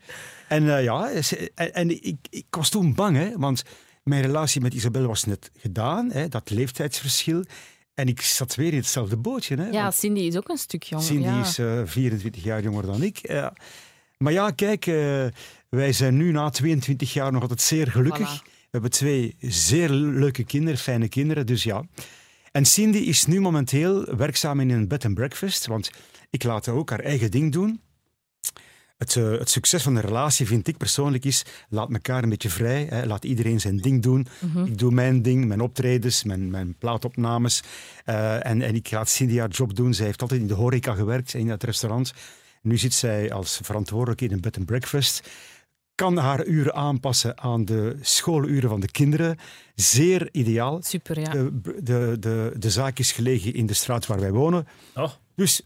En eh, ja, ze- en, en ik, ik was toen bang, hè, want mijn relatie met Isabel was net gedaan, hè, dat leeftijdsverschil. En ik zat weer in hetzelfde bootje. Hè, Ja, Cindy is ook een stuk jonger. Cindy ja. is eh, 24 jaar jonger dan ik. ja. Maar ja, kijk, eh, wij zijn nu na 22 jaar nog altijd zeer gelukkig. Voilà. We hebben twee zeer leuke kinderen, fijne kinderen, dus ja. En Cindy is nu momenteel werkzaam in een bed and breakfast, want ik laat haar ook haar eigen ding doen. Het, eh, het succes van de relatie, vind ik persoonlijk, is laat elkaar een beetje vrij. Hè, laat iedereen zijn ding doen. Ik doe mijn ding, mijn optredens, mijn, mijn plaatopnames. Eh, en, en ik laat Cindy haar job doen. Zij heeft altijd in de horeca gewerkt, in het restaurant. Nu zit zij als verantwoordelijke in een bed and breakfast. Kan haar uren aanpassen aan de schooluren van de kinderen. Zeer ideaal. Super, ja. De, de, de, de zaak is gelegen in de straat waar wij wonen. Oh, Dus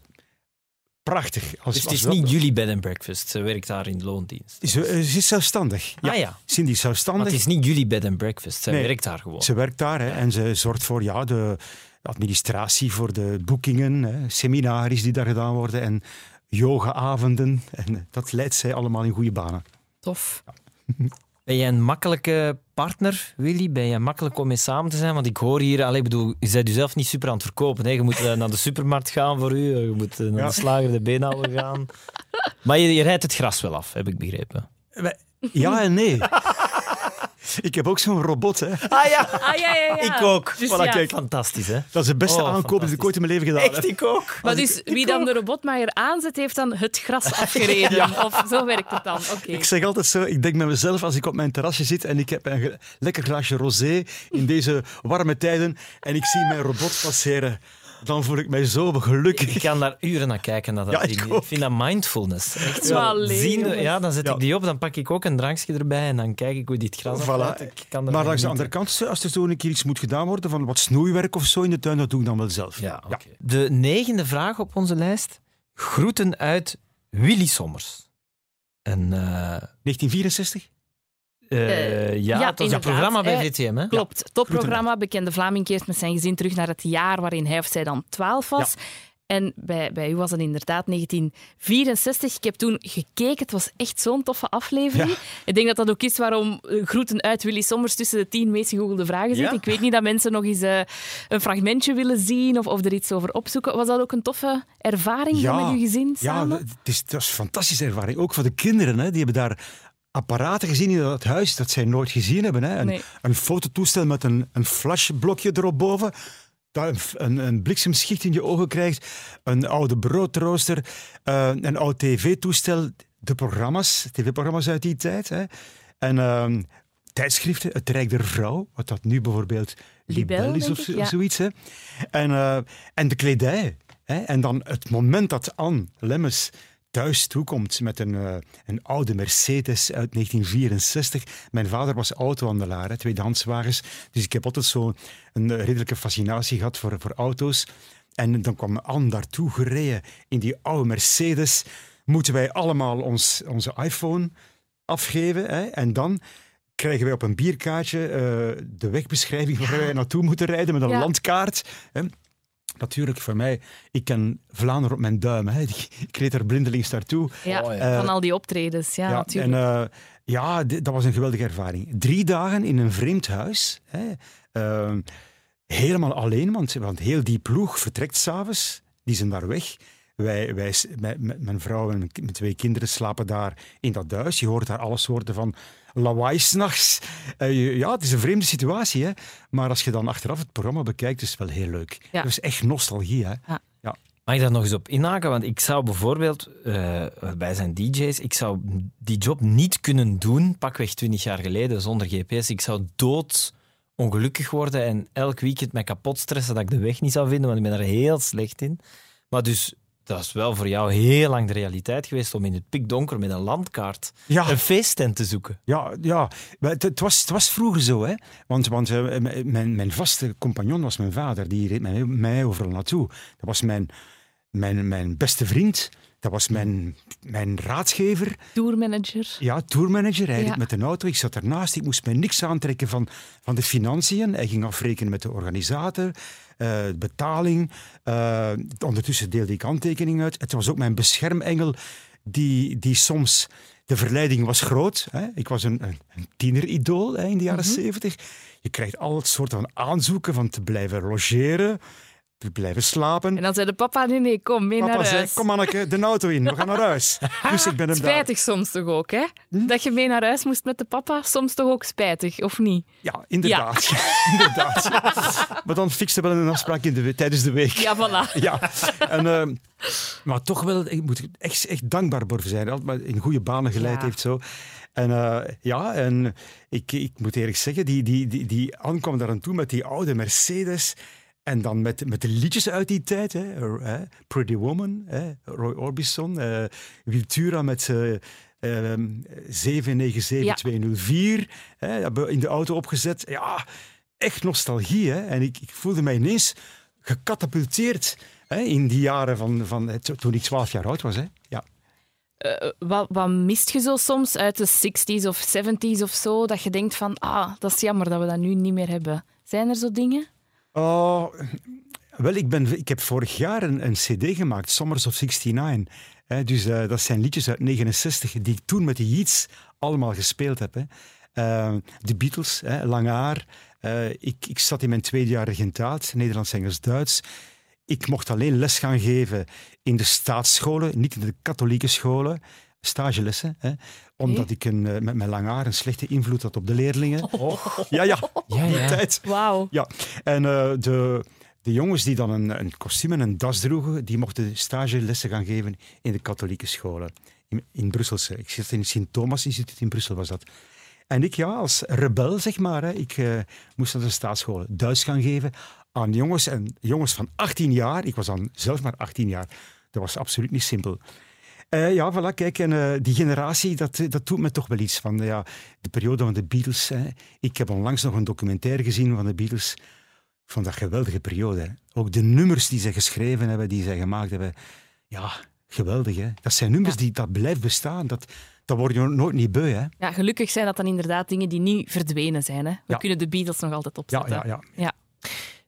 prachtig. Als, dus het als is dat- niet jullie bed and breakfast. Ze werkt daar in de loondienst. Ze, eh, ze is zelfstandig. Ja. Ah ja, Cindy is maar zelfstandig. het is niet jullie bed and breakfast. Zij Nee. werkt daar gewoon. Ze werkt daar hè, en ze zorgt voor ja, de administratie, voor de boekingen, hè, seminaries die daar gedaan worden en yogaavonden. En dat leidt zij allemaal in goede banen. Tof. Ben jij een makkelijke partner, Willy? Ben je makkelijk om mee samen te zijn? Want ik hoor hier, allee, ik bedoel, je bent jezelf niet super aan het verkopen. Hè? Je moet eh, naar de supermarkt gaan voor u, je moet eh, naar Ja. de slager de beenhouwer gaan. Maar je, je rijdt het gras wel af, heb ik begrepen. Ja en nee. Ik heb ook zo'n robot. Hè. Ah ja, Ah, ja, ja, ja. ik ook. Dus Voilà, ja. kijk, fantastisch hè. Dat is de beste Oh, aankoop die ik ooit in mijn leven gedaan heb. Echt, ik ook. Maar dus wie dan de robotmaaier aanzet, heeft dan het gras afgereden. Of zo werkt het dan. Oké. Ik zeg altijd zo, ik denk met mezelf als ik op mijn terrasje zit en ik heb een lekker glaasje rosé in deze warme tijden en ik zie mijn robot passeren, dan voel ik mij zo gelukkig. Ik kan daar uren naar kijken. Naar dat Ja, ik ding. ook. ik vind dat mindfulness. Echt zo. Ja, zien, dan zet Ja. ik die op, dan pak ik ook een drankje erbij en dan kijk ik hoe dit gras Voilà. afgaat. Ik kan Maar langs de andere kant, als er zo een keer iets moet gedaan worden van wat snoeiwerk of zo in de tuin, dat doe ik dan wel zelf. Ja. De negende vraag op onze lijst. Groeten uit Willy Sommers. En, eh, 1964? Eh, ja, ja, het was een programma bij Eh, VTM. Hè? Klopt. Topprogramma. Bekende Vlaming keert met zijn gezin terug naar het jaar waarin hij of zij dan 12 was. En bij, bij u was het inderdaad 1964. Ik heb toen gekeken. Het was echt zo'n toffe aflevering. Ja. Ik denk dat dat ook is waarom eh, groeten uit Willy Sommers tussen de tien meest gegoogelde vragen zit. Ja? Ik weet niet dat mensen nog eens eh, een fragmentje willen zien of, of er iets over opzoeken. Was dat ook een toffe ervaring Ja. met uw gezin Ja, samen? het is, dat is een fantastische ervaring. Ook voor de kinderen. Hè. Die hebben daar apparaten gezien in dat huis dat zij nooit gezien hebben. Hè. Een, Nee. een fototoestel met een, een flashblokje erop boven. Dat een, een, bliksemschicht in je ogen krijgt. Een oude broodrooster. eh, een oud tv-toestel. De programma's, tv-programma's uit die tijd. Hè. En ehm, tijdschriften. Het Rijk der Vrouw. Wat dat nu bijvoorbeeld Libel, is of, ik, ja. zoiets. Hè. En, eh, en de kledij. Hè? En dan het moment dat Anne Lemmes thuis toekomt met een, eh, een oude Mercedes uit 1964. Mijn vader was autohandelaar, tweedehandswagens. Dus ik heb altijd zo een eh, redelijke fascinatie gehad voor, voor auto's. En dan kwam Anne daartoe gereden in die oude Mercedes. Moeten wij allemaal ons, onze iPhone afgeven. Hè? En dan krijgen wij op een bierkaartje eh, de wegbeschrijving waar wij naartoe moeten rijden met een Ja. landkaart. Hè? Natuurlijk, voor mij, ik ken Vlaanderen op mijn duim. Hè. Ik reed er blindelings naartoe. Ja, Oh, ja. van al die optredens. Ja, natuurlijk. en eh, ja, dat was een geweldige ervaring. Drie dagen in een vreemd huis. Hè. Eh, helemaal alleen, want, want heel die ploeg vertrekt s'avonds. Die zijn daar weg. Wij, wij, s- mijn- vrouw en mijn twee kinderen slapen daar in dat huis. Je hoort daar alle soorten van lawaai s'nachts. Uh, ja, het is een vreemde situatie. Hè. Maar als je dan achteraf het programma bekijkt, is het wel heel leuk. Ja. Dat is echt nostalgie. Hè. Mag ik daar nog eens op inhaken? Want ik zou bijvoorbeeld, eh, wij zijn DJ's, ik zou die job niet kunnen doen, pakweg 20 jaar geleden, zonder GPS. Ik zou dood ongelukkig worden en elk weekend mij kapot stressen dat ik de weg niet zou vinden, want ik ben er heel slecht in. Maar dus, dat is wel voor jou heel lang de realiteit geweest om in het pikdonker met een landkaart Ja. een feesttent te zoeken. Ja, ja. Het, het was, het was vroeger zo, hè. Want, want eh, mijn, mijn vaste compagnon was mijn vader. Die reed mij, mij overal naartoe. Dat was mijn, mijn, mijn beste vriend. Dat was mijn, mijn raadgever. Tourmanager. Ja, tourmanager. Hij Ja. reed met een auto. Ik zat ernaast. Ik moest mij niks aantrekken van, van de financiën. Hij ging afrekenen met de organisator. Eh, betaling. Eh, ondertussen deelde ik handtekeningen uit. Het was ook mijn beschermengel die, die soms... De verleiding was groot. Hè. Ik was een, een, een tieneridool hè, in de jaren zeventig. Je krijgt al het soort van aanzoeken van te blijven logeren, te blijven slapen. En dan zei de papa, nee, nee, kom, mee Papa naar zei, huis. kom Anneke, de auto in, we gaan naar huis. Dus ik ben hem daar... Spijtig soms toch ook, hè? Hm? Dat je mee naar huis moest met de papa, soms toch ook spijtig, of niet? Ja, inderdaad. inderdaad. maar dan fixte wel een afspraak in de, we- tijdens de week. Ja, voilà. Ja, en, eh, maar toch wel, ik moet echt, echt dankbaar voor zijn. Altijd maar in goede banen geleid Ja. heeft zo. En eh, ja, en ik, ik moet eerlijk zeggen, die, die, die, die aankwam daar aan toe met die oude Mercedes. En dan met, met de liedjes uit die tijd. Hè, Pretty Woman, hè, Roy Orbison. eh Wiltura met eh, ehm, 797204. hebben we in de auto opgezet. Ja, echt nostalgie. Hè? En ik, ik voelde mij ineens gecatapulteerd hè, in die jaren van, van toen ik 12 jaar oud was. Hè? Ja. Eh, wat, wat mist je zo soms uit de 60s of 70s of zo? Dat je denkt van, ah, dat is jammer dat we dat nu niet meer hebben. Zijn er zo dingen? Oh, wel, ik, ben, ik heb vorig jaar een, een cd gemaakt, Summers of 69. Hè, dus eh, dat zijn liedjes uit 69 die ik toen met de Yeats allemaal gespeeld heb. Hè. Eh, de Beatles, hè, Lang Haar. Eh, ik, ik zat in mijn tweede jaar regentaat, Nederlands, Engels, Duits. Ik mocht alleen les gaan geven in de staatsscholen, niet in de katholieke scholen. Stagelessen, hè, omdat ik een, eh, met mijn lang haar een slechte invloed had op de leerlingen. Ja, ja, Ja, die ja. tijd. Wauw. Ja, en eh, de, de jongens die dan een, een kostuum en een das droegen, die mochten stagelessen gaan geven in de katholieke scholen. In, in Brusselse. Ik zit in het Sint-Thomas-instituut in Brussel, was dat. En ik, ja, als rebel, zeg maar, hè, ik eh, moest naar de staatsscholen Duits gaan geven aan jongens, en jongens van 18 jaar. Ik was dan zelf maar 18 jaar. Dat was absoluut niet simpel. Eh, ja, voilà, kijk, en eh, die generatie, dat, dat doet me toch wel iets. Van ja, de periode van de Beatles. Hè. Ik heb onlangs nog een documentaire gezien van de Beatles. Van dat geweldige periode. hè. Ook de nummers die ze geschreven hebben, die zij gemaakt hebben. Ja, geweldig. Hè. Dat zijn nummers die dat blijft bestaan. Dat, dat word je nooit niet beu. Hè. Ja, gelukkig zijn dat dan inderdaad dingen die niet verdwenen zijn. Hè? We Ja. kunnen de Beatles nog altijd Ja, opzetten. ja, ja.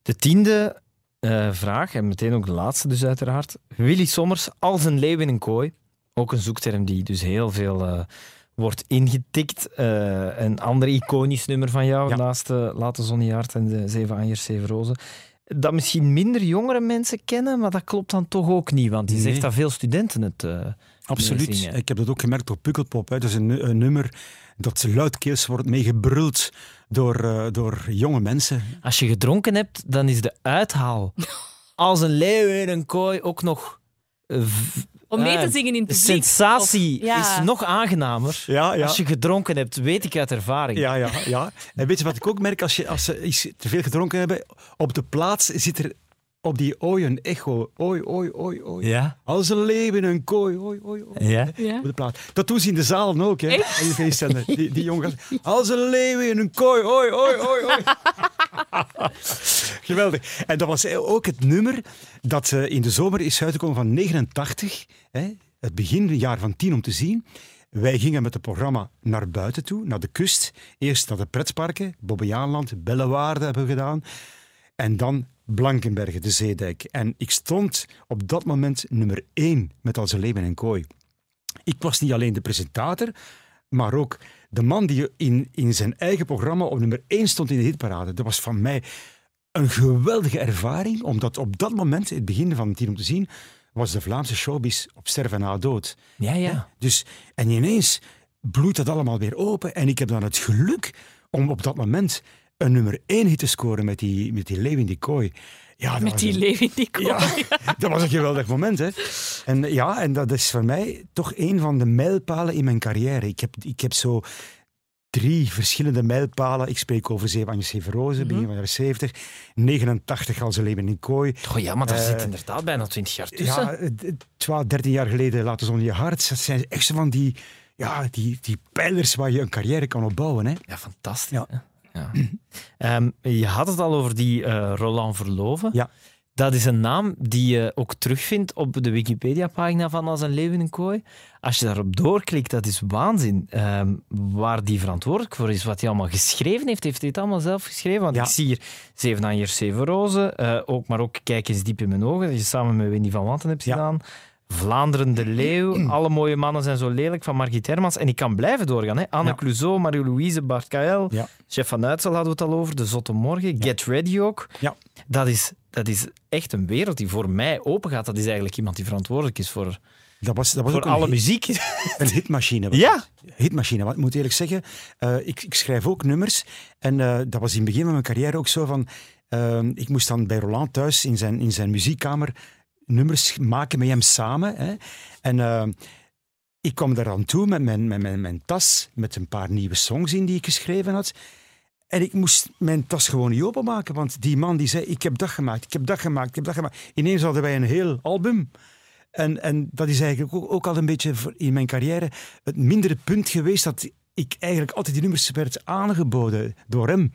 De tiende eh, vraag, en meteen ook de laatste dus uiteraard. Willy Sommers als een leeuw in een kooi. Ook een zoekterm die dus heel veel eh, wordt ingetikt. Eh, een ander iconisch nummer van jou, Ja. naast uh, Late Zonnejaard en de Zeven Anjers, Zeven Rozen. Dat misschien minder jongere mensen kennen, maar dat klopt dan toch ook niet. Want je Nee. zegt dat veel studenten het eh, Absoluut. meezingen. Ik heb dat ook gemerkt op Pukkelpop. Hè. Dat is een, nu- een nummer dat luidkeels wordt meegebruld door, door jonge mensen. Als je gedronken hebt, dan is de uithaal als een leeuw in een kooi ook nog... Om mee te eh, zingen in het De publiek. sensatie Of- ja. is nog aangenamer Ja, ja. als je gedronken hebt, weet ik uit ervaring. Ja, ja, ja. En weet je wat ik ook merk? Als, je, als ze iets te veel gedronken hebben, op de plaats zit er op die ooi een echo. Ooi, ooi, ooi, ooi. Ja? Als een leeuw in een kooi. Ooi, ooi, ooi. Ja? Ja. Op de plaats. Dat doen ze in de zaal ook, hè? Echt? In de feestzender. Die, die jongens. Als een leeuw in een kooi. Ooi, ooi, ooi, ooi. Geweldig. En dat was ook het nummer dat eh, in de zomer is uitgekomen van 89. Hè? Het beginjaar van 10 om te zien. Wij gingen met het programma naar buiten toe, naar de kust. Eerst naar de pretparken, Bobbejaanland, Bellewaarde hebben we gedaan. En dan Blankenbergen, de zeedijk. En ik stond op dat moment nummer één met Als een leven en kooi. Ik was niet alleen de presentator, maar ook de man die in, in zijn eigen programma op nummer één stond in de hitparade. Dat was van mij een geweldige ervaring, omdat op dat moment, het begin van het hier om te zien, was de Vlaamse showbiz op sterven na dood. Ja, ja. Dus, en ineens bloeit dat allemaal weer open. En ik heb dan het geluk om op dat moment een nummer één hit te scoren met die, met die leeuw in die kooi. Ja, Met die een- ja, dat was een geweldig moment. Hè. En, ja, en dat is voor mij toch een van de mijlpalen in mijn carrière. Ik heb, ik heb zo drie verschillende mijlpalen. Ik spreek over Zeewanjes Zeven Rozen, begin van de jaren 70. 89 als een leeuw in een kooi. Oh ja, maar daar Eh, zit inderdaad bijna 20 jaar tussen. Ja, het- het- 12, 13 jaar geleden Laten zonder je hart. Dat zijn echt zo van die, ja, die, die pijlers waar je een carrière kan opbouwen. Hè. Ja, fantastisch. Ja. hè. Ja. Ehm, je had het al over die eh, Roland Verloven. Ja. Dat is een naam die je ook terugvindt op de Wikipedia-pagina van Als een Leeuw in een Kooi. Als je daarop doorklikt, dat is waanzin. Ehm, waar die verantwoordelijk voor is, wat hij allemaal geschreven heeft. Heeft hij het allemaal zelf geschreven? Want Ja. ik zie hier Zeven Anjers, Zeven Rozen. eh, ook, maar ook Kijk eens diep in mijn ogen, dat je samen met Wendy van Wanten hebt Ja. Vlaanderen de Leeuw, Alle mooie mannen zijn zo lelijk van Margit Hermans. En ik kan blijven doorgaan. Hè. Anne Ja. Clouseau, Marie-Louise Barcael, Ja. Chef van Uitsel hadden we het al over, De Zotte Morgen, Get Ready ook. Ja. Dat is, dat is echt een wereld die voor mij open gaat. Dat is eigenlijk iemand die verantwoordelijk is voor, Dat was, dat was voor ook alle hit- muziek. Een hitmachine. was Ja. het. Hitmachine. Want ik moet eerlijk zeggen, eh, ik, ik schrijf ook nummers. En eh, dat was in het begin van mijn carrière ook zo van... eh, ik moest dan bij Roland thuis in zijn, in zijn muziekkamer nummers maken met hem samen. Hè. En eh, ik kwam daar aan toe met mijn, met mijn, mijn tas, met een paar nieuwe songs in die ik geschreven had. En ik moest mijn tas gewoon niet openmaken, want die man die zei, ik heb dat gemaakt, ik heb dat gemaakt, ik heb dat gemaakt. Ineens hadden wij een heel album. En, en dat is eigenlijk ook, ook al een beetje in mijn carrière het mindere punt geweest dat ik eigenlijk altijd die nummers werd aangeboden door hem.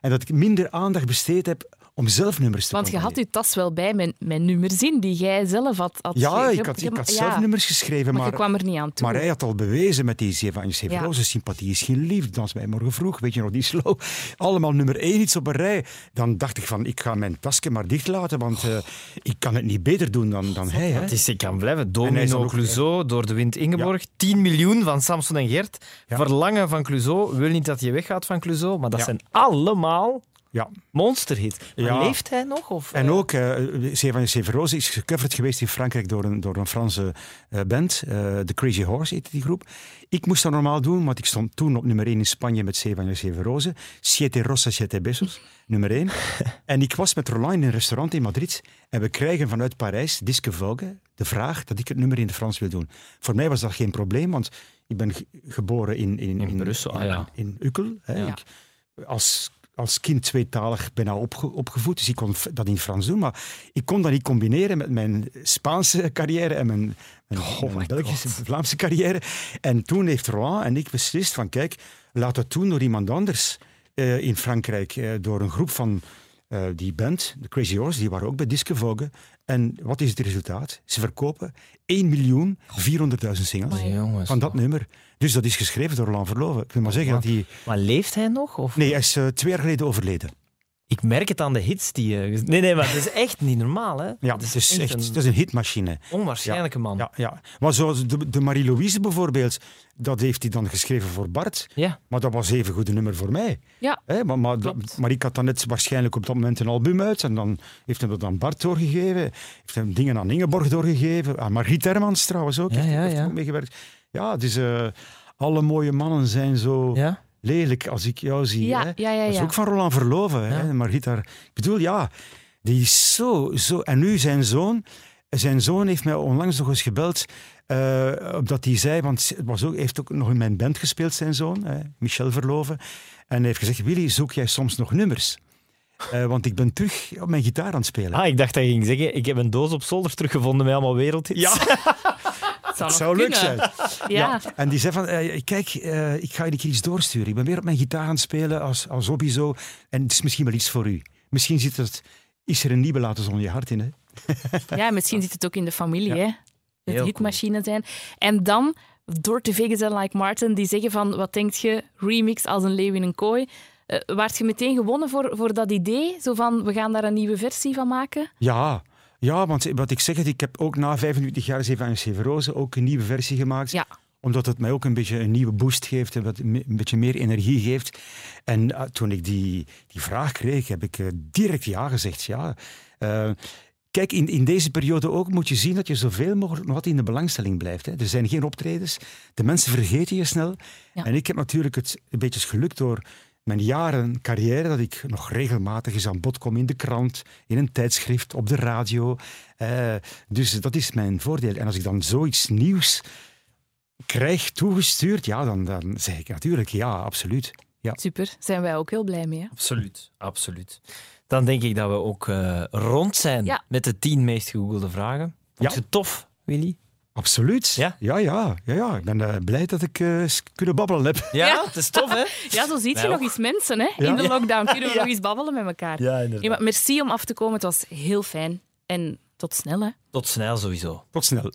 En dat ik minder aandacht besteed heb om zelf nummers te Want je had je tas wel bij met, met nummers in die jij zelf had, had Ja, geschreven. ik had, ik had Ja, zelf nummers geschreven, Maar, maar, kwam er niet aan toe. maar hij had al bewezen met die Zeven Anjers, Zeven Ja. Rozen, sympathie is geen liefde, dans mij morgen vroeg, weet je nog, die slow. Allemaal nummer één iets op een rij. Dan dacht ik van, ik ga mijn tasje maar dicht laten, want eh, ik kan het niet beter doen dan, dan hij. Hè? Het is, ik kan blijven. Domino ook- Clouseau, Door de Wind Ingeborg. 10 miljoen van Samson en Gert. Ja. Verlangen van Clouseau. Wil niet dat je weggaat van Clouseau. Maar dat Ja. zijn allemaal Ja. Maar Ja. leeft hij nog? Of, En eh, ook, uh, Zeven Zeven Rozen is gecoverd geweest in Frankrijk door een, door een Franse eh, band. eh, The Crazy Horse heette die groep. Ik moest dat normaal doen, want ik stond toen op nummer 1 in Spanje met Zeven Rozen. Siete Rosa, Siete Besos, nummer 1. en ik was met Roland in een restaurant in Madrid. En we krijgen vanuit Parijs, Disque Vogue, de vraag dat ik het nummer in het Frans wil doen. Voor mij was dat geen probleem, want ik ben ge- geboren in, in, In Brussel, ah, in, ja. in Ukkel. Hè. Ja. Ik- als, als kind tweetalig bijna opge- opgevoed, dus ik kon dat in Frans doen. Maar ik kon dat niet combineren met mijn Spaanse carrière en mijn, mijn, mijn my Belgische, Vlaamse carrière. En toen heeft Roland en ik beslist van, kijk, laat dat doen door iemand anders eh, in Frankrijk. eh, door een groep van eh, die band, de Crazy Horse, die waren ook bij Disque. En wat is het resultaat? Ze verkopen 1 miljoen 400.000 singles Jongens. van dat nummer. Dus dat is geschreven door Roland Verloven. Ik wil maar zeggen dat hij... Maar leeft hij nog? Of? Nee, hij is eh, twee jaar geleden overleden. Ik merk het aan de hits die... eh, Nee, nee, maar het is echt niet normaal. Hè? Ja, Het het is echt, een het is een hitmachine. onwaarschijnlijke man. Ja, ja. Maar zoals de, de Marie-Louise bijvoorbeeld, dat heeft hij dan geschreven voor Bart. Ja. Maar dat was even goed een nummer voor mij. Ja, Hè, maar, maar, ik had dan net waarschijnlijk op dat moment een album uit. En dan heeft hij dat aan Bart doorgegeven. Heeft hem dingen aan Ingeborg doorgegeven. Aan Margriet Hermans trouwens ook. Ja, heeft, ja, heeft ja. ook meegewerkt. Ja, dus eh, alle mooie mannen zijn zo Ja? Lelijk als ik jou zie. Ja, hè. ja, ja, Dat is ook van Roland Verloven. Ja. Hè. Margriet daar. Ik bedoel, ja, die is zo, zo... En nu zijn zoon... Zijn zoon heeft mij onlangs nog eens gebeld, eh, omdat hij zei, want het was ook, heeft ook nog in mijn band gespeeld, zijn zoon, hè, Michel Verloven. En hij heeft gezegd, Willy, zoek jij soms nog nummers? Eh, want ik ben terug op mijn gitaar aan het spelen. Ah, ik dacht dat je ging zeggen, ik heb een doos op zolder teruggevonden met allemaal wereldhits. Ja, het zou, leuk zijn. Ja. En die zei van, eh, kijk, eh, ik ga je een keer iets doorsturen. Ik ben weer op mijn gitaar aan het spelen als, als hobby zo. En het is misschien wel iets voor u. Misschien zit het, is er een nieuwe laten zonder je hart in, hè? ja, misschien zit het ook in de familie, hè? Het Heel hitmachine zijn. En dan door te Vegas en Like Martin, die zeggen van, wat denk je, remix als een leeuw in een kooi. Eh waart je meteen gewonnen voor, voor dat idee? Zo van, we gaan daar een nieuwe versie van maken? Ja, ja, want wat ik zeg, ik heb ook na 25 jaar Zeven en Zeven Rozen ook een nieuwe versie gemaakt. Ja. Omdat het mij ook een beetje een nieuwe boost geeft en wat een beetje meer energie geeft. En eh, toen ik die, die vraag kreeg, heb ik eh, direct ja gezegd. Ja. Eh, kijk, in, in deze periode ook moet je zien dat je zoveel mogelijk wat in de belangstelling blijft. Hè. Er zijn geen optredens, de mensen vergeten je snel. Ja. En ik heb natuurlijk het een beetje geluk door mijn jaren carrière, dat ik nog regelmatig eens aan bod kom in de krant, in een tijdschrift, op de radio. Eh, dus dat is mijn voordeel. En als ik dan zoiets nieuws krijg toegestuurd, ja, dan, dan zeg ik natuurlijk ja, absoluut. Ja. Super, zijn wij ook heel blij mee. Hè? Absoluut, absoluut. Dan denk ik dat we ook eh, rond zijn Ja. met de tien meest gegoogelde vragen. Vond Ja. je het tof, Willy? Absoluut. Ja? Ja, ja, ja, ja. Ik ben eh, blij dat ik eh, kunnen babbelen heb. Ja, Ja. het is tof, hè? Ja, zo ziet je nog eens mensen hè? Ja. in de lockdown. Kunnen we Ja. nog eens babbelen met elkaar. Ja, inderdaad. maar merci om af te komen. Het was heel fijn. En tot snel, hè. Tot snel sowieso. Tot snel.